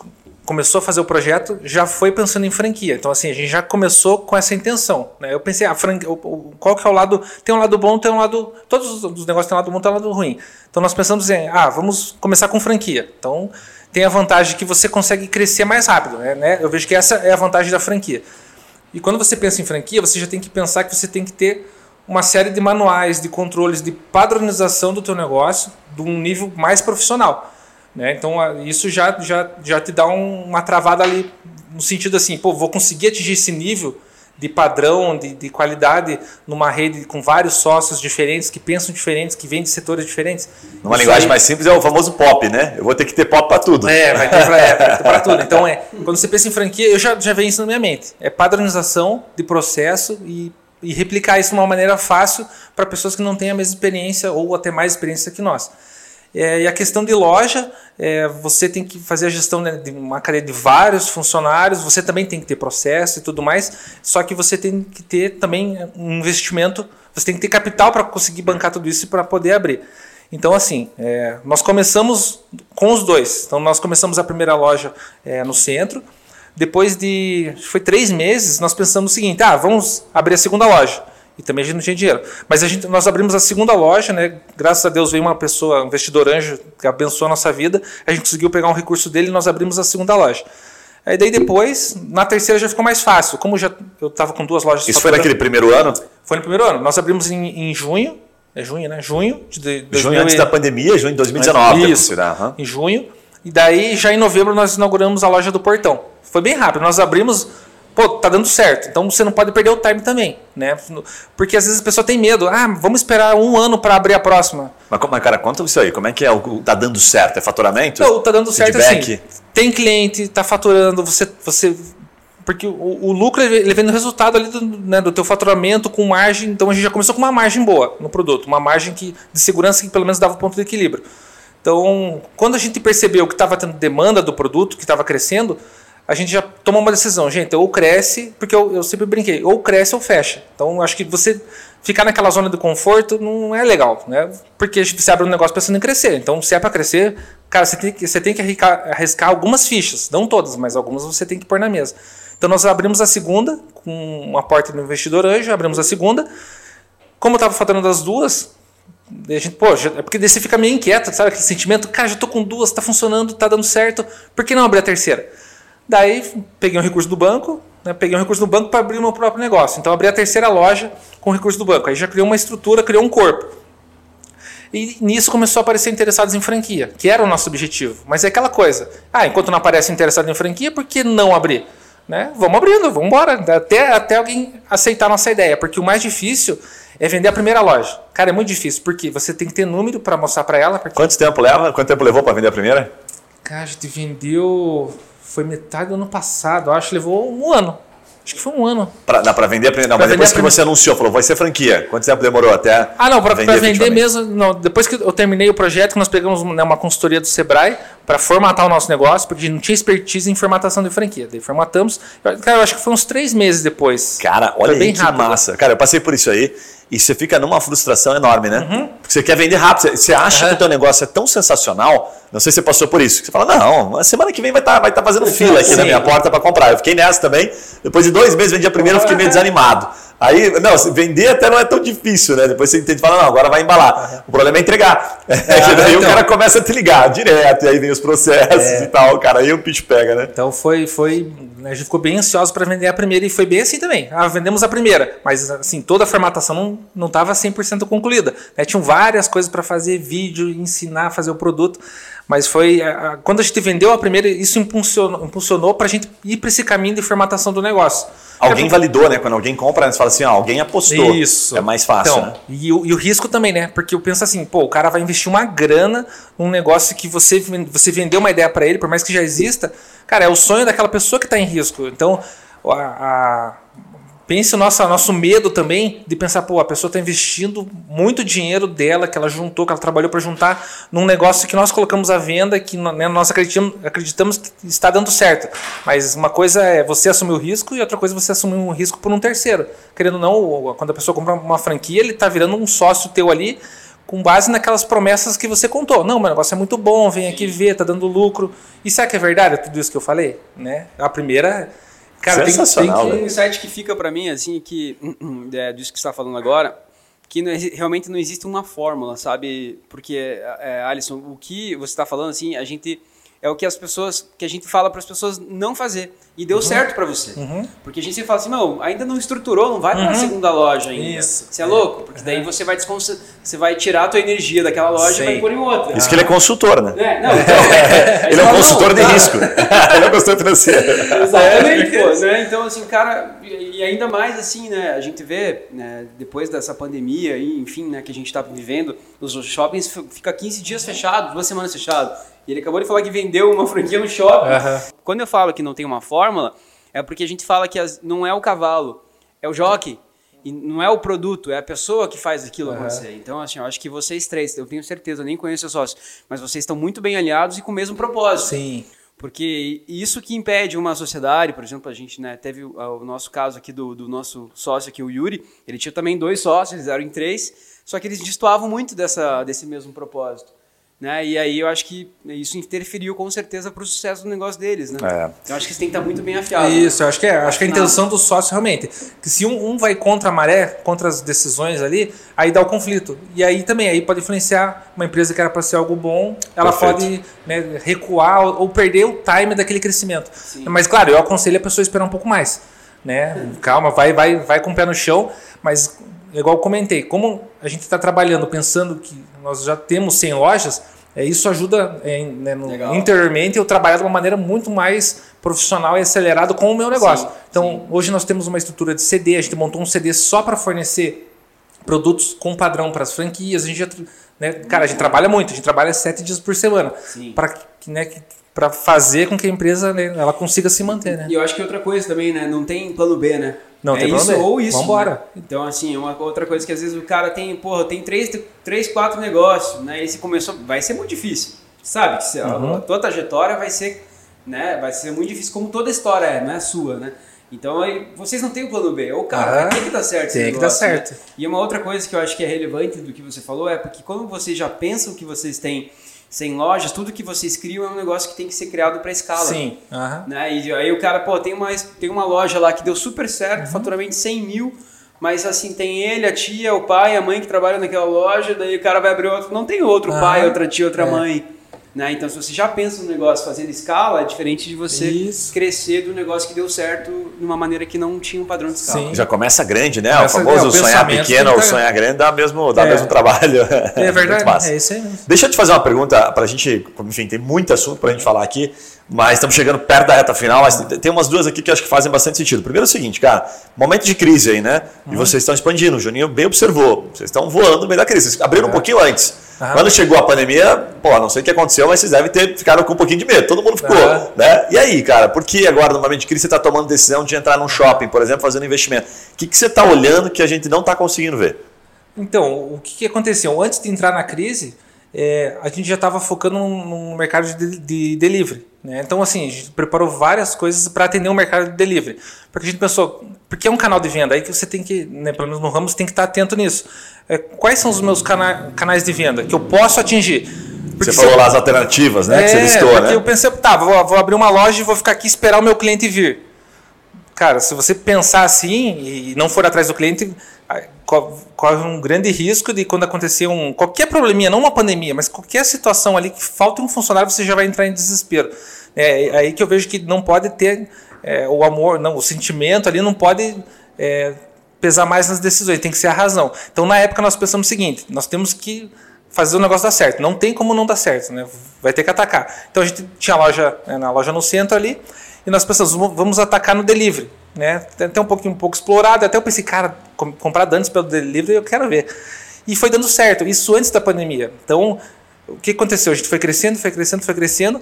Speaker 2: começou a fazer o projeto, já foi pensando em franquia. Então, assim, a gente já começou com essa intenção. Né? Eu pensei, a franquia, qual que é o lado... Tem um lado bom, tem um lado... Todos os negócios têm um lado bom, tem um lado ruim. Então, nós pensamos em, ah, vamos começar com franquia. Então, tem a vantagem que você consegue crescer mais rápido. Né? Eu vejo que essa é a vantagem da franquia. E quando você pensa em franquia, você já tem que pensar que você tem que ter uma série de manuais, de controles, de padronização do teu negócio de um nível mais profissional. Né? Então isso já, já, já te dá um, uma travada ali no sentido assim, pô, vou conseguir atingir esse nível de padrão, de, de qualidade numa rede com vários sócios diferentes, que pensam diferentes, que vêm de setores diferentes.
Speaker 1: Numa isso linguagem aí... mais simples é o famoso pop, né? Eu vou ter que ter pop para tudo.
Speaker 2: É, vai ter para é, tudo. Então, é, quando você pensa em franquia, eu já, já venho isso na minha mente. É padronização de processo e, e replicar isso de uma maneira fácil para pessoas que não têm a mesma experiência ou até mais experiência que nós. É, e a questão de loja, é, você tem que fazer a gestão né, de uma cadeia de vários funcionários, você também tem que ter processo e tudo mais, só que você tem que ter também um investimento, você tem que ter capital para conseguir bancar tudo isso e para poder abrir. Então, assim, é, nós começamos com os dois. Então, nós começamos a primeira loja é, no centro. Depois de, foi três meses, nós pensamos o seguinte: ah, vamos abrir a segunda loja. E também a gente não tinha dinheiro. Mas a gente, nós abrimos a segunda loja, né? Graças a Deus veio uma pessoa, um investidor anjo, que abençoou a nossa vida. A gente conseguiu pegar um recurso dele e nós abrimos a segunda loja. Aí daí depois, na terceira já ficou mais fácil. Como já eu estava com duas lojas.
Speaker 1: Isso foi naquele primeiro ano?
Speaker 2: Foi no primeiro ano. Nós abrimos em, em junho. É junho, né? Junho de, de
Speaker 1: Junho 2000 antes da pandemia, junho de 2019.
Speaker 2: Isso, uhum. em junho. E daí, já em novembro, nós inauguramos a loja do Portão. Foi bem rápido. Nós abrimos pô, tá dando certo. Então você não pode perder o time também, né? Porque às vezes a pessoa tem medo. Ah, vamos esperar um ano para abrir a próxima.
Speaker 1: Mas, mas, cara, conta isso aí. Como é que é o tá dando certo? É faturamento?
Speaker 2: Não, tá dando certo Feedback? assim. Tem cliente, tá faturando, você, você porque o, o, lucro ele vem no resultado ali do, né, do teu faturamento com margem. Então a gente já começou com uma margem boa no produto, uma margem que, de segurança que pelo menos dava ponto de equilíbrio. Então, quando a gente percebeu que estava tendo demanda do produto, que estava crescendo, a gente já toma uma decisão, gente, ou cresce, porque eu, eu sempre brinquei, ou cresce ou fecha. Então, acho que você ficar naquela zona de conforto não é legal, né? Porque você abre um negócio pensando em crescer. Então, se é para crescer, cara, você tem, que, você tem que arriscar, algumas fichas, não todas, mas algumas você tem que pôr na mesa. Então, nós abrimos a segunda, com uma porta do investidor anjo, abrimos a segunda. Como eu estava faturando as duas, a gente, pô, é porque daí você fica meio inquieto, sabe? Aquele sentimento, cara, já tô com duas, tá funcionando, tá dando certo, por que não abrir a terceira? Daí peguei um recurso do banco, né, peguei um recurso do banco para abrir o meu próprio negócio. Então abri a terceira loja com o recurso do banco. Aí já criou uma estrutura, criou um corpo. E nisso começou a aparecer interessados em franquia, que era o nosso objetivo. Mas é aquela coisa. Ah, enquanto não aparece interessado em franquia, por que não abrir? Né? Vamos abrindo, vamos embora. Até, até alguém aceitar a nossa ideia. Porque o mais difícil é vender a primeira loja. Cara, é muito difícil, porque você tem que ter número para mostrar para ela. Porque,
Speaker 1: Quanto tempo leva? Quanto tempo levou para vender a primeira?
Speaker 2: cara, a gente vendeu. Foi metade do ano passado. Acho que levou um ano. Acho que foi um ano.
Speaker 1: Pra, dá para vender. Não,
Speaker 2: Pra
Speaker 1: mas depois
Speaker 2: vender
Speaker 1: que você anunciou, falou, vai ser franquia. Quanto tempo demorou até
Speaker 2: Ah, não, para vender,
Speaker 1: efetivamente?
Speaker 2: mesmo. Não, depois que eu terminei o projeto, nós pegamos né, uma consultoria do Sebrae para formatar o nosso negócio, porque a gente não tinha expertise em formatação de franquia. Daí formatamos. Cara, eu acho que foi uns três meses depois.
Speaker 1: Cara, olha
Speaker 2: Foi
Speaker 1: aí
Speaker 2: bem
Speaker 1: que
Speaker 2: rápido.
Speaker 1: massa. Cara, eu passei por isso aí e você fica numa frustração enorme, né? Porque você quer vender rápido. Você- acha
Speaker 2: Uhum.
Speaker 1: que o teu negócio é tão sensacional, não sei se você passou por isso, que você fala, não, semana que vem vai estar vai tá fazendo fila aqui
Speaker 2: Sim.
Speaker 1: na minha porta para comprar. Eu fiquei nessa também. Depois de dois meses, vendi a primeira, eu fiquei meio desanimado. Aí, não, vender até não é tão difícil, né? Depois você entende e fala, não, agora vai embalar. O problema é entregar. que daí o
Speaker 2: então.
Speaker 1: cara começa a te ligar direto, e aí vem os processos e tal, cara. Aí o bicho pega, né?
Speaker 2: Então foi, foi, a gente ficou bem ansioso para vender a primeira e foi bem assim também. Ah, vendemos a primeira, mas assim, toda a formatação não não estava 100% concluída. Né? Tinham várias coisas para fazer, vídeo, ensinar a fazer o produto, mas foi a- a- quando a gente vendeu a primeira, isso impulsionou, impulsionou para a gente ir para esse caminho de formatação do negócio.
Speaker 1: Alguém
Speaker 2: É,
Speaker 1: validou, né? Quando alguém compra, você fala assim, ó, alguém apostou.
Speaker 2: Isso.
Speaker 1: É mais fácil,
Speaker 2: Então,
Speaker 1: né?
Speaker 2: e, o, e o risco também, né? Porque eu penso assim, pô, o cara vai investir uma grana num negócio que você, você vendeu uma ideia para ele, por mais que já exista, cara, é o sonho daquela pessoa que está em risco. Então, a, a- pense o nosso, nosso medo também de pensar, pô, a pessoa está investindo muito dinheiro dela, que ela juntou, que ela trabalhou para juntar num negócio que nós colocamos à venda, que né, nós acreditamos, acreditamos que está dando certo. Mas uma coisa é você assumir o risco e outra coisa é você assumir um risco por um terceiro. Querendo ou não, quando a pessoa compra uma franquia, ele está virando um sócio teu ali com base naquelas promessas que você contou. Não, meu negócio é muito bom, vem aqui ver, tá dando lucro. E será que é verdade tudo isso que eu falei? Né? A primeira... Cara, tem, tem.
Speaker 3: Um insight que fica pra mim, assim, que é, disso que você está falando agora, que não realmente não existe uma fórmula, sabe? Porque, é, Alisson, o que você está falando, assim, a gente é o que as pessoas, que a gente fala para as pessoas não fazer. E deu certo para você. Porque a gente sempre fala assim, não, ainda não estruturou, não vai para a segunda loja ainda.
Speaker 2: Isso.
Speaker 3: Você é louco? Porque daí você vai, desconce- você vai tirar a tua energia daquela loja
Speaker 2: Sim.
Speaker 3: e vai pôr em outra.
Speaker 1: Isso que ele é consultor, né?
Speaker 3: É, não, então,
Speaker 1: Ele é um consultor
Speaker 3: não,
Speaker 1: de
Speaker 3: cara,
Speaker 1: risco. ele é um consultor financeiro.
Speaker 3: Exatamente, pô, né? Então, assim, cara, e ainda mais assim, né? A gente vê, né, depois dessa pandemia enfim, né, que a gente tá vivendo, os shoppings fica 15 dias fechados, duas semanas fechado. E ele acabou de falar que vendeu uma franquia no shopping.
Speaker 2: Aham.
Speaker 3: Quando eu falo que não tem uma fórmula, é porque a gente fala que as- não é o cavalo, é o jockey. E não é o produto, é a pessoa que faz aquilo acontecer. Então, assim, eu acho que vocês três, eu tenho certeza, eu nem conheço seus sócios, mas vocês estão muito bem alinhados e com o mesmo propósito.
Speaker 2: Sim.
Speaker 3: Porque isso que impede uma sociedade, por exemplo, a gente né, teve o, o nosso caso aqui do, do nosso sócio aqui, o Yuri, ele tinha também dois sócios, eles eram em três, só que eles destoavam muito dessa, desse mesmo propósito. Né? E aí eu acho que isso interferiu com certeza para o sucesso do negócio deles. Né?
Speaker 1: É.
Speaker 3: Eu acho que isso tem que estar muito bem afiado.
Speaker 2: Isso, eu acho que é. Acho que a intenção do sócio realmente. Que se um, um vai contra a maré, contra as decisões ali, aí dá o conflito. E aí também, aí pode influenciar uma empresa que era para ser algo bom, ela
Speaker 1: Perfeito.
Speaker 2: pode né, recuar ou, ou perder o time daquele crescimento. Mas claro, eu aconselho a pessoa a esperar um pouco mais. Né? Calma, vai, vai, vai com o pé no chão, mas igual eu comentei, como a gente está trabalhando pensando que nós já temos 100 lojas, é, isso ajuda é, né, no- interiormente eu trabalhar de uma maneira muito mais profissional e acelerado com o meu negócio.
Speaker 3: Sim,
Speaker 2: então, hoje nós temos uma estrutura de CD, a gente montou um CD só para fornecer produtos com padrão para as franquias. A gente já, né, cara, a gente trabalha muito, a gente trabalha sete dias por semana
Speaker 3: Sim.
Speaker 2: para né, fazer com que a empresa né, ela consiga se manter, né?
Speaker 3: E eu acho que outra coisa também, né? Não tem plano B, né?
Speaker 2: Não
Speaker 3: é
Speaker 2: tem
Speaker 3: isso
Speaker 2: B.
Speaker 3: ou isso.
Speaker 2: Vambora.
Speaker 3: né? Então, assim, uma outra coisa que às vezes o cara tem, porra, tem três, três quatro negócios, né? E se começou, vai ser muito difícil. Sabe? Que
Speaker 2: Uhum.
Speaker 3: a tua trajetória vai ser, né? Vai ser muito difícil, como toda história é, não é sua, né? Então, aí, vocês não têm o plano B. Ou, cara,
Speaker 2: Aham.
Speaker 3: tem que dar certo
Speaker 2: Tem que dar
Speaker 3: negócio, né?
Speaker 2: certo.
Speaker 3: E uma outra coisa que eu acho que é relevante do que você falou é porque quando vocês já pensam que vocês têm 100 lojas, tudo que vocês criam é um negócio que tem que ser criado para escala.
Speaker 2: Sim. aham.
Speaker 3: Né? E aí o cara, pô, tem uma, tem uma loja lá que deu super certo,
Speaker 2: Uhum.
Speaker 3: faturamento 100 mil. Mas assim, tem ele, a tia, o pai, a mãe que trabalham naquela loja, daí o cara vai abrir outro, não tem outro
Speaker 2: Ah,
Speaker 3: pai, outra tia, outra
Speaker 2: é.
Speaker 3: mãe. Né? Então, se você já pensa no negócio fazendo escala, é diferente de você
Speaker 2: Isso.
Speaker 3: crescer do negócio que deu certo de uma maneira que não tinha um padrão de escala.
Speaker 2: Sim.
Speaker 1: Já começa grande, né?
Speaker 2: Começa-
Speaker 1: o famoso
Speaker 2: é, o
Speaker 1: sonhar pequeno ou sonhar grande dá mesmo, dá
Speaker 2: É.
Speaker 1: mesmo trabalho.
Speaker 2: É verdade, é isso aí mesmo.
Speaker 1: Deixa eu te fazer uma pergunta para a gente, enfim, tem muito assunto para a gente falar aqui, mas estamos chegando perto da reta final, mas tem umas duas aqui que eu acho que fazem bastante sentido. Primeiro é o seguinte, cara, momento de crise aí, né? E vocês estão expandindo, o Juninho bem observou, vocês estão voando no meio da crise, vocês abriram um pouquinho antes.
Speaker 2: Aham.
Speaker 1: Quando chegou a pandemia, pô, não sei o que aconteceu, mas vocês devem ter ficado com um pouquinho de medo, todo mundo ficou,
Speaker 2: Aham.
Speaker 1: né? E aí, cara, por que agora no momento de crise você está tomando decisão de entrar num shopping, por exemplo, fazendo investimento? O que, que você está olhando que a gente não está conseguindo ver?
Speaker 2: Então, o que, que aconteceu? Antes de entrar na crise, é, a gente já estava focando num mercado de, de delivery. Né? Então, assim, a gente preparou várias coisas para atender o mercado de delivery. Porque a gente pensou, porque é um canal de venda, aí que você tem que, né, pelo menos no ramo, você tem que estar atento nisso. É, quais são os meus cana canais de venda que eu posso atingir?
Speaker 1: Você
Speaker 2: se
Speaker 1: falou
Speaker 2: eu-
Speaker 1: lá as alternativas, né? que você
Speaker 2: É,
Speaker 1: listou,
Speaker 2: porque
Speaker 1: né?
Speaker 2: eu pensei, tá, vou, vou abrir uma loja e vou ficar aqui esperar o meu cliente vir. Cara, se você pensar assim e não for atrás do cliente, corre um grande risco de quando acontecer um qualquer probleminha, não uma pandemia, mas qualquer situação ali que falta um funcionário, você já vai entrar em desespero. É é aí que eu vejo que não pode ter é, o amor, não, o sentimento ali não pode é, pesar mais nas decisões, tem que ser a razão. Então, na época, nós pensamos o seguinte: nós temos que fazer o negócio dar certo. Não tem como não dar certo, né? Vai ter que atacar. Então a gente tinha a loja, né, na loja no centro ali, e nós pensamos, "Vamos- vamos atacar no delivery, né? Até um pouquinho um pouco explorado, até eu pensei, cara, com- comprar dantes pelo delivery, eu quero ver. E foi dando certo, isso antes da pandemia. Então, o que aconteceu? A gente foi crescendo, foi crescendo, foi crescendo.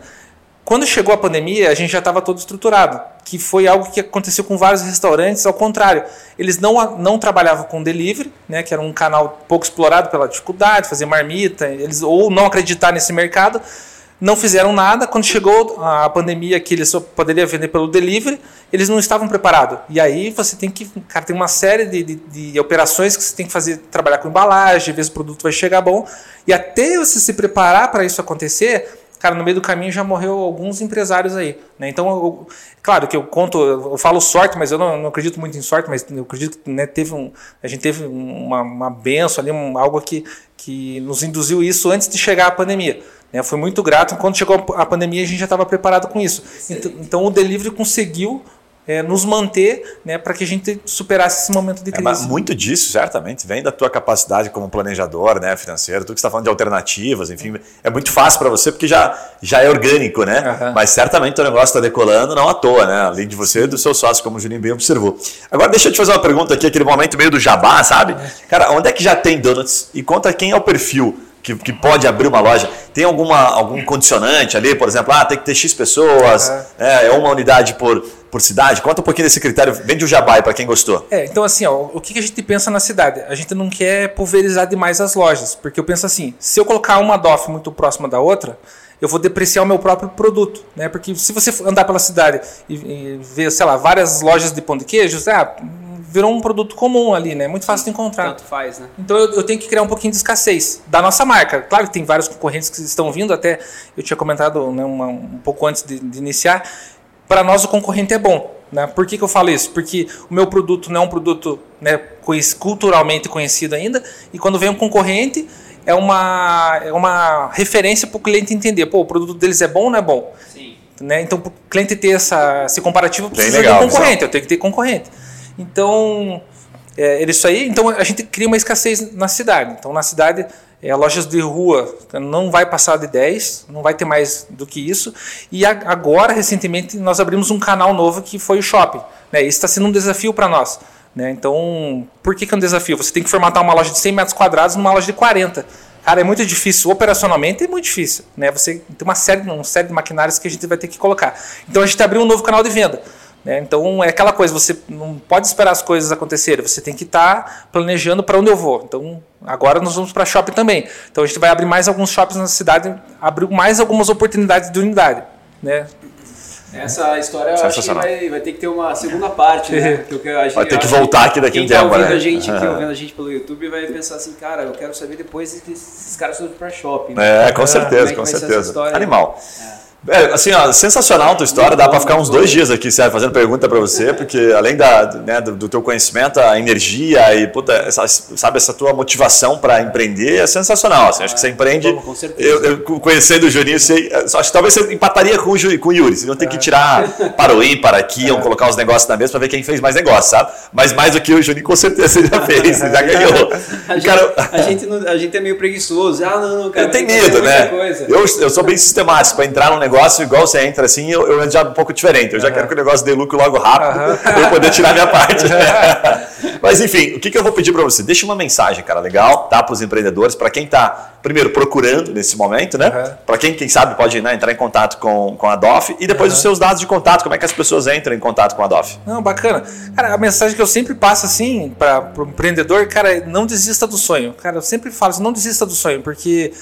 Speaker 2: Quando chegou a pandemia, a gente já estava todo estruturado, que foi algo que aconteceu com vários restaurantes, ao contrário. Eles não, não trabalhavam com delivery, né, que era um canal pouco explorado pela dificuldade, fazer marmita, eles ou não acreditar nesse mercado, não fizeram nada. Quando chegou a pandemia, que eles só poderiam vender pelo delivery, eles não estavam preparados. E aí você tem que, cara, tem uma série de, de, de operações que você tem que fazer, trabalhar com embalagem, ver se o produto vai chegar bom. E até você se preparar para isso acontecer, cara, no meio do caminho já morreu alguns empresários aí. Né? Então, eu- claro que eu conto, eu falo sorte, mas eu não, não acredito muito em sorte, mas eu acredito que né, teve um, a gente teve uma, uma benção ali, um- algo que, que nos induziu isso antes de chegar a pandemia. Né? Foi muito grato. Quando chegou a pandemia, a gente já estava preparado com isso. Então, então, o delivery conseguiu é, nos manter né, para que a gente superasse esse momento de
Speaker 1: É, mas
Speaker 2: crise.
Speaker 1: muito disso, certamente, vem da tua capacidade como planejador, né, financeiro, tu que está falando de alternativas, enfim, é muito fácil para você porque já, já é orgânico, né?
Speaker 2: Aham.
Speaker 1: Mas certamente teu negócio está decolando não à toa, né? Além de você e do seu sócio, como o Juninho bem observou. Agora deixa eu te fazer uma pergunta aqui, aquele momento meio do jabá, sabe? Cara, onde é que já tem donuts? E conta quem é o perfil que, que pode abrir uma loja. Tem alguma, algum condicionante ali, por exemplo, ah, tem que ter X pessoas,
Speaker 2: Aham.
Speaker 1: é, é uma unidade por, por cidade? Conta um pouquinho desse critério, vem de um jabá para quem gostou.
Speaker 2: É, então assim, ó, o que a gente pensa na cidade? A gente não quer pulverizar demais as lojas, porque eu penso assim, se eu colocar uma DOF muito próxima da outra, eu vou depreciar o meu próprio produto, né? Porque se você andar pela cidade e, e ver, sei lá, várias lojas de pão de queijo, ah, virou um produto comum ali, né? Muito fácil de encontrar.
Speaker 3: Tanto faz, né?
Speaker 2: Então eu, eu tenho que criar um pouquinho de escassez da nossa marca. Claro que tem vários concorrentes que estão vindo, até eu tinha comentado né, uma- um pouco antes de, de iniciar. Para nós o concorrente é bom. Né? Por que, que eu falo isso? Porque o meu produto não é um produto né, culturalmente conhecido ainda, e quando vem um concorrente é uma, é uma referência para o cliente entender, pô, o produto deles é bom ou não é bom?
Speaker 3: Sim.
Speaker 2: né? Então, para o cliente ter essa, esse comparativo, precisa
Speaker 1: legal,
Speaker 2: de um concorrente. Eu tenho que ter concorrente. Então, é, isso aí. Então, a gente cria uma escassez na cidade. Então, na cidade, é, lojas de rua não vai passar de 10, não vai ter mais do que isso. E a- agora, recentemente, nós abrimos um canal novo que foi o shopping. Né? Isso está sendo um desafio para nós. Né? Então, por que, que é um desafio? Você tem que formatar uma loja de 100 metros quadrados numa loja de 40. Cara, é muito difícil. Operacionalmente é muito difícil. Né? Você tem uma série, uma série de maquinários que a gente vai ter que colocar. Então, a gente abriu um novo canal de venda. Né? Então, é aquela coisa, você não pode esperar as coisas acontecerem. Você tem que estar planejando para onde eu vou. Então, agora nós vamos para shopping também. Então, a gente vai abrir mais alguns shoppings na cidade, abrir mais algumas oportunidades de unidade. Né?
Speaker 3: Essa história eu acho que vai, vai ter que ter uma segunda parte, né? Porque a gente-
Speaker 1: Vai ter que voltar aqui daqui
Speaker 3: quem
Speaker 1: um
Speaker 3: tá
Speaker 1: tempo,
Speaker 3: ouvindo
Speaker 1: né?
Speaker 3: a gente aqui,
Speaker 1: Aham.
Speaker 3: ouvindo a gente pelo YouTube, vai pensar assim, cara, eu quero saber depois que esses caras foram pra shopping.
Speaker 1: É, com
Speaker 3: como
Speaker 1: certeza,
Speaker 3: que
Speaker 1: com certeza. Animal. É, assim, ó, sensacional a tua história, dá para ficar uns dois dias aqui, sério, fazendo pergunta para você, porque além da, né, do, do, teu conhecimento, a energia e, puta, essa, sabe, essa tua motivação para empreender é sensacional, assim, acho que você empreende,
Speaker 3: com certeza.
Speaker 1: Eu, eu, conhecendo o Juninho, sei, acho que talvez você empataria com o, com o Yuri, vocês vão ter que tirar para o ir, para aqui, vão colocar os negócios na mesa para ver quem fez mais negócio, sabe? Mas mais do que o Juninho, com certeza você já fez, já ganhou.
Speaker 3: A gente, cara, a, gente não, a gente é meio preguiçoso, ah, não, não, cara.
Speaker 1: Eu tenho medo, né? Eu, eu sou bem sistemático para entrar num negócio negócio, igual você entra assim, eu, eu já um pouco diferente. Eu já uhum. quero que o negócio dê lucro logo rápido, uhum. para eu poder tirar minha parte. Mas enfim, o que, que eu vou pedir para você? Deixa uma mensagem, cara, legal, tá? Para os empreendedores, para quem está, primeiro, procurando nesse momento, né? Uhum. Para quem, quem sabe, pode né, entrar em contato com, com a DOF e depois os seus dados de contato, como é que as pessoas entram em contato com a DOF.
Speaker 2: Não, bacana. Cara, a mensagem que eu sempre passo assim para o empreendedor, cara, não desista do sonho. Cara, eu sempre falo assim, não desista do sonho, porque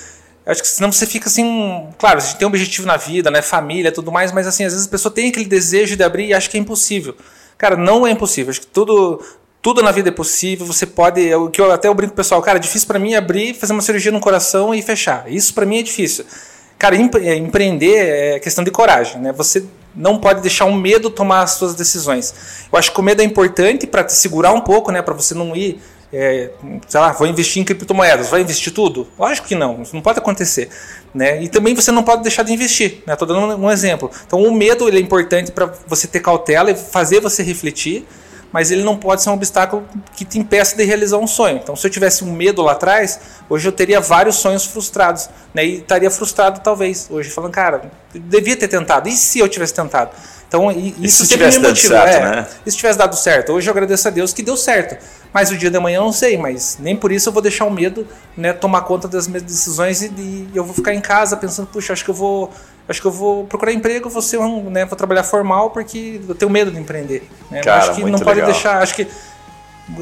Speaker 2: eu acho que senão você fica assim. Claro, a gente tem um objetivo na vida, né? Família tudo mais, mas assim, às vezes a pessoa tem aquele desejo de abrir e acha que é impossível. Cara, não é impossível. Acho que tudo, tudo na vida é possível. Você pode. É o que eu até eu brinco com o pessoal, cara, é difícil para mim abrir, fazer uma cirurgia no coração e fechar. Isso para mim é difícil. Cara, é, empreender é questão de coragem, né? Você não pode deixar o medo tomar as suas decisões. Eu acho que o medo é importante para te segurar um pouco, né? Para você não ir é, sei lá, vou investir em criptomoedas, vai investir tudo? Lógico que não, isso não pode acontecer. Né? E também você não pode deixar de investir. Estou né? dando um exemplo. Então o medo ele é importante para você ter cautela e fazer você refletir, mas ele não pode ser um obstáculo que te impeça de realizar um sonho. Então se eu tivesse um medo lá atrás, hoje eu teria vários sonhos frustrados. Né? E estaria frustrado talvez. Hoje falando, cara, devia ter tentado. E se eu tivesse tentado? Então, isso sempre me motiva. Certo, é, né? Se tivesse dado certo? Hoje eu agradeço a Deus que deu certo. Mas o dia da manhã eu não sei, mas nem por isso eu vou deixar o medo né, tomar conta das minhas decisões e, e eu vou ficar em casa pensando, puxa, acho que eu vou. Acho que eu vou procurar emprego, vou ser um, né, vou trabalhar formal porque eu tenho medo de empreender. Né?
Speaker 1: Cara,
Speaker 2: acho que não pode
Speaker 1: legal.
Speaker 2: deixar. Acho que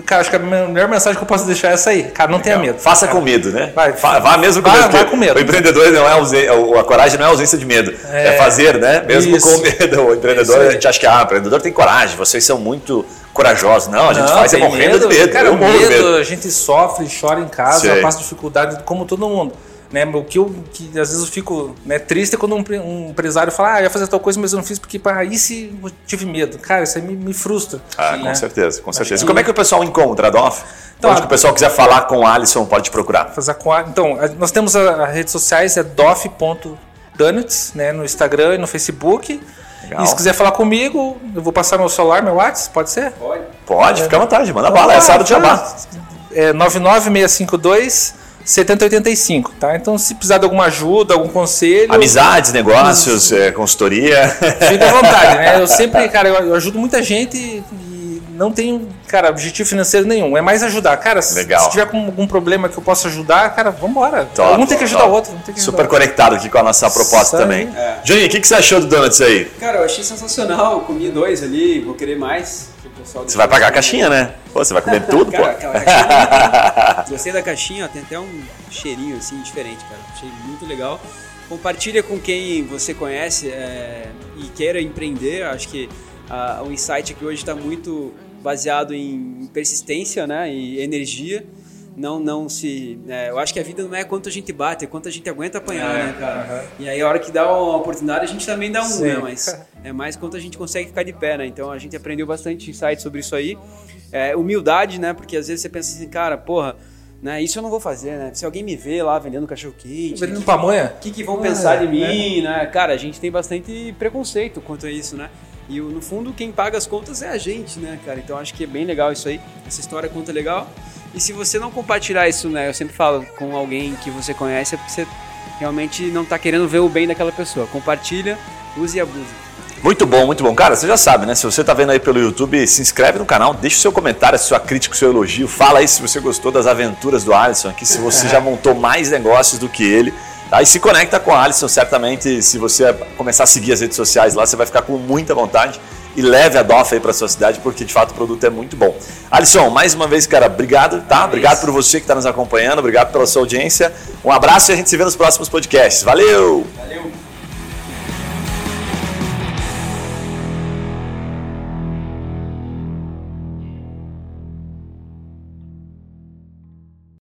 Speaker 2: Cara, acho que a melhor mensagem que eu posso deixar é essa aí. Cara, não Legal. tenha medo.
Speaker 1: Faça
Speaker 2: cara.
Speaker 1: com medo, né? Vai, vá mesmo com
Speaker 2: vai,
Speaker 1: medo.
Speaker 2: Vai com medo.
Speaker 1: O empreendedor não é ausência, a coragem não é ausência de medo. É, é fazer, né? Mesmo isso. com medo. O empreendedor, a gente acha que ah, o empreendedor tem coragem, vocês são muito corajosos. Não, a gente não, faz é morrendo medo. de medo.
Speaker 2: Cara, o medo, medo, a gente sofre, chora em casa, passa dificuldade como todo mundo. Né, o que, eu, que às vezes eu fico né, triste é quando um, um, empresário fala, ah, eu ia fazer tal coisa, mas eu não fiz porque, pá, aí se eu tive medo. Cara, isso aí me, me frustra.
Speaker 1: Ah, com né? certeza, com certeza. E como é que o pessoal encontra a DOF? Então, Onde a, o pessoal quiser falar com o Alisson, pode procurar.
Speaker 2: Fazer com a, então, nós temos as redes sociais, é dof.donuts, né, no Instagram e no Facebook. Legal. E se quiser falar comigo, eu vou passar meu celular, meu WhatsApp, pode ser?
Speaker 1: Pode. Pode, é. fica à vontade, manda bala, é sábado de jabá.
Speaker 2: É 99652 7085, tá? Então, se precisar de alguma ajuda, algum conselho.
Speaker 1: Amizades, negócios, é, consultoria.
Speaker 2: Fica à vontade, né? Eu sempre, cara, eu ajudo muita gente e não tenho, cara, objetivo financeiro nenhum. É mais ajudar. Cara,
Speaker 1: Legal.
Speaker 2: se tiver algum problema que eu possa ajudar, cara, vambora. Top, um tem que ajudar o outro.
Speaker 1: Que ajudar Super conectado aqui com a nossa proposta também. É. Juninho, o que, que você achou do Donuts aí?
Speaker 3: Cara, eu achei sensacional. Comi dois ali, vou querer mais.
Speaker 1: Você vai pagar a caixinha, né? Pô, você vai comer tudo, cara, pô. Aquela
Speaker 3: caixinha, gostei da caixinha, ó, tem até um cheirinho assim diferente, cara. Achei muito legal. Compartilha com quem você conhece é, e queira empreender. Acho que uh, o insight aqui hoje está muito baseado em persistência, né, e energia não não se. É, eu acho que a vida não é quanto a gente bate, é quanto a gente aguenta apanhar, é, né, cara? E aí a hora que dá uma oportunidade a gente também dá um, Sim. né? Mas é mais quanto a gente consegue ficar de pé, né? Então a gente aprendeu bastante insight sobre isso aí. É, humildade, né? Porque às vezes você pensa assim, cara, porra. Né, isso eu não vou fazer, né? Se alguém me vê lá vendendo cachorro quente,
Speaker 2: vendendo pamonha,
Speaker 3: o que, que vão pensar de mim, né? Cara, a gente tem bastante preconceito quanto a isso, né? E no fundo quem paga as contas é a gente, né, cara? Então acho que é bem legal isso aí. Essa história conta legal. E se você não compartilhar isso, né, eu sempre falo com alguém que você conhece, é porque você realmente não está querendo ver o bem daquela pessoa. Compartilha, use e abuse.
Speaker 1: Muito bom, muito bom. Cara, você já sabe, né? Se você está vendo aí pelo YouTube, se inscreve no canal, deixa o seu comentário, a sua crítica, o seu elogio. Fala aí se você gostou das aventuras do Alisson aqui, se você já montou mais negócios do que ele. Tá? E se conecta com o Alisson, certamente, se você começar a seguir as redes sociais lá, você vai ficar com muita vontade e leve a DOF aí para sua cidade, porque de fato o produto é muito bom. Alisson, mais uma vez, cara, obrigado, tá? Obrigado por você que está nos acompanhando, obrigado pela sua audiência. Um abraço e a gente se vê nos próximos podcasts. Valeu!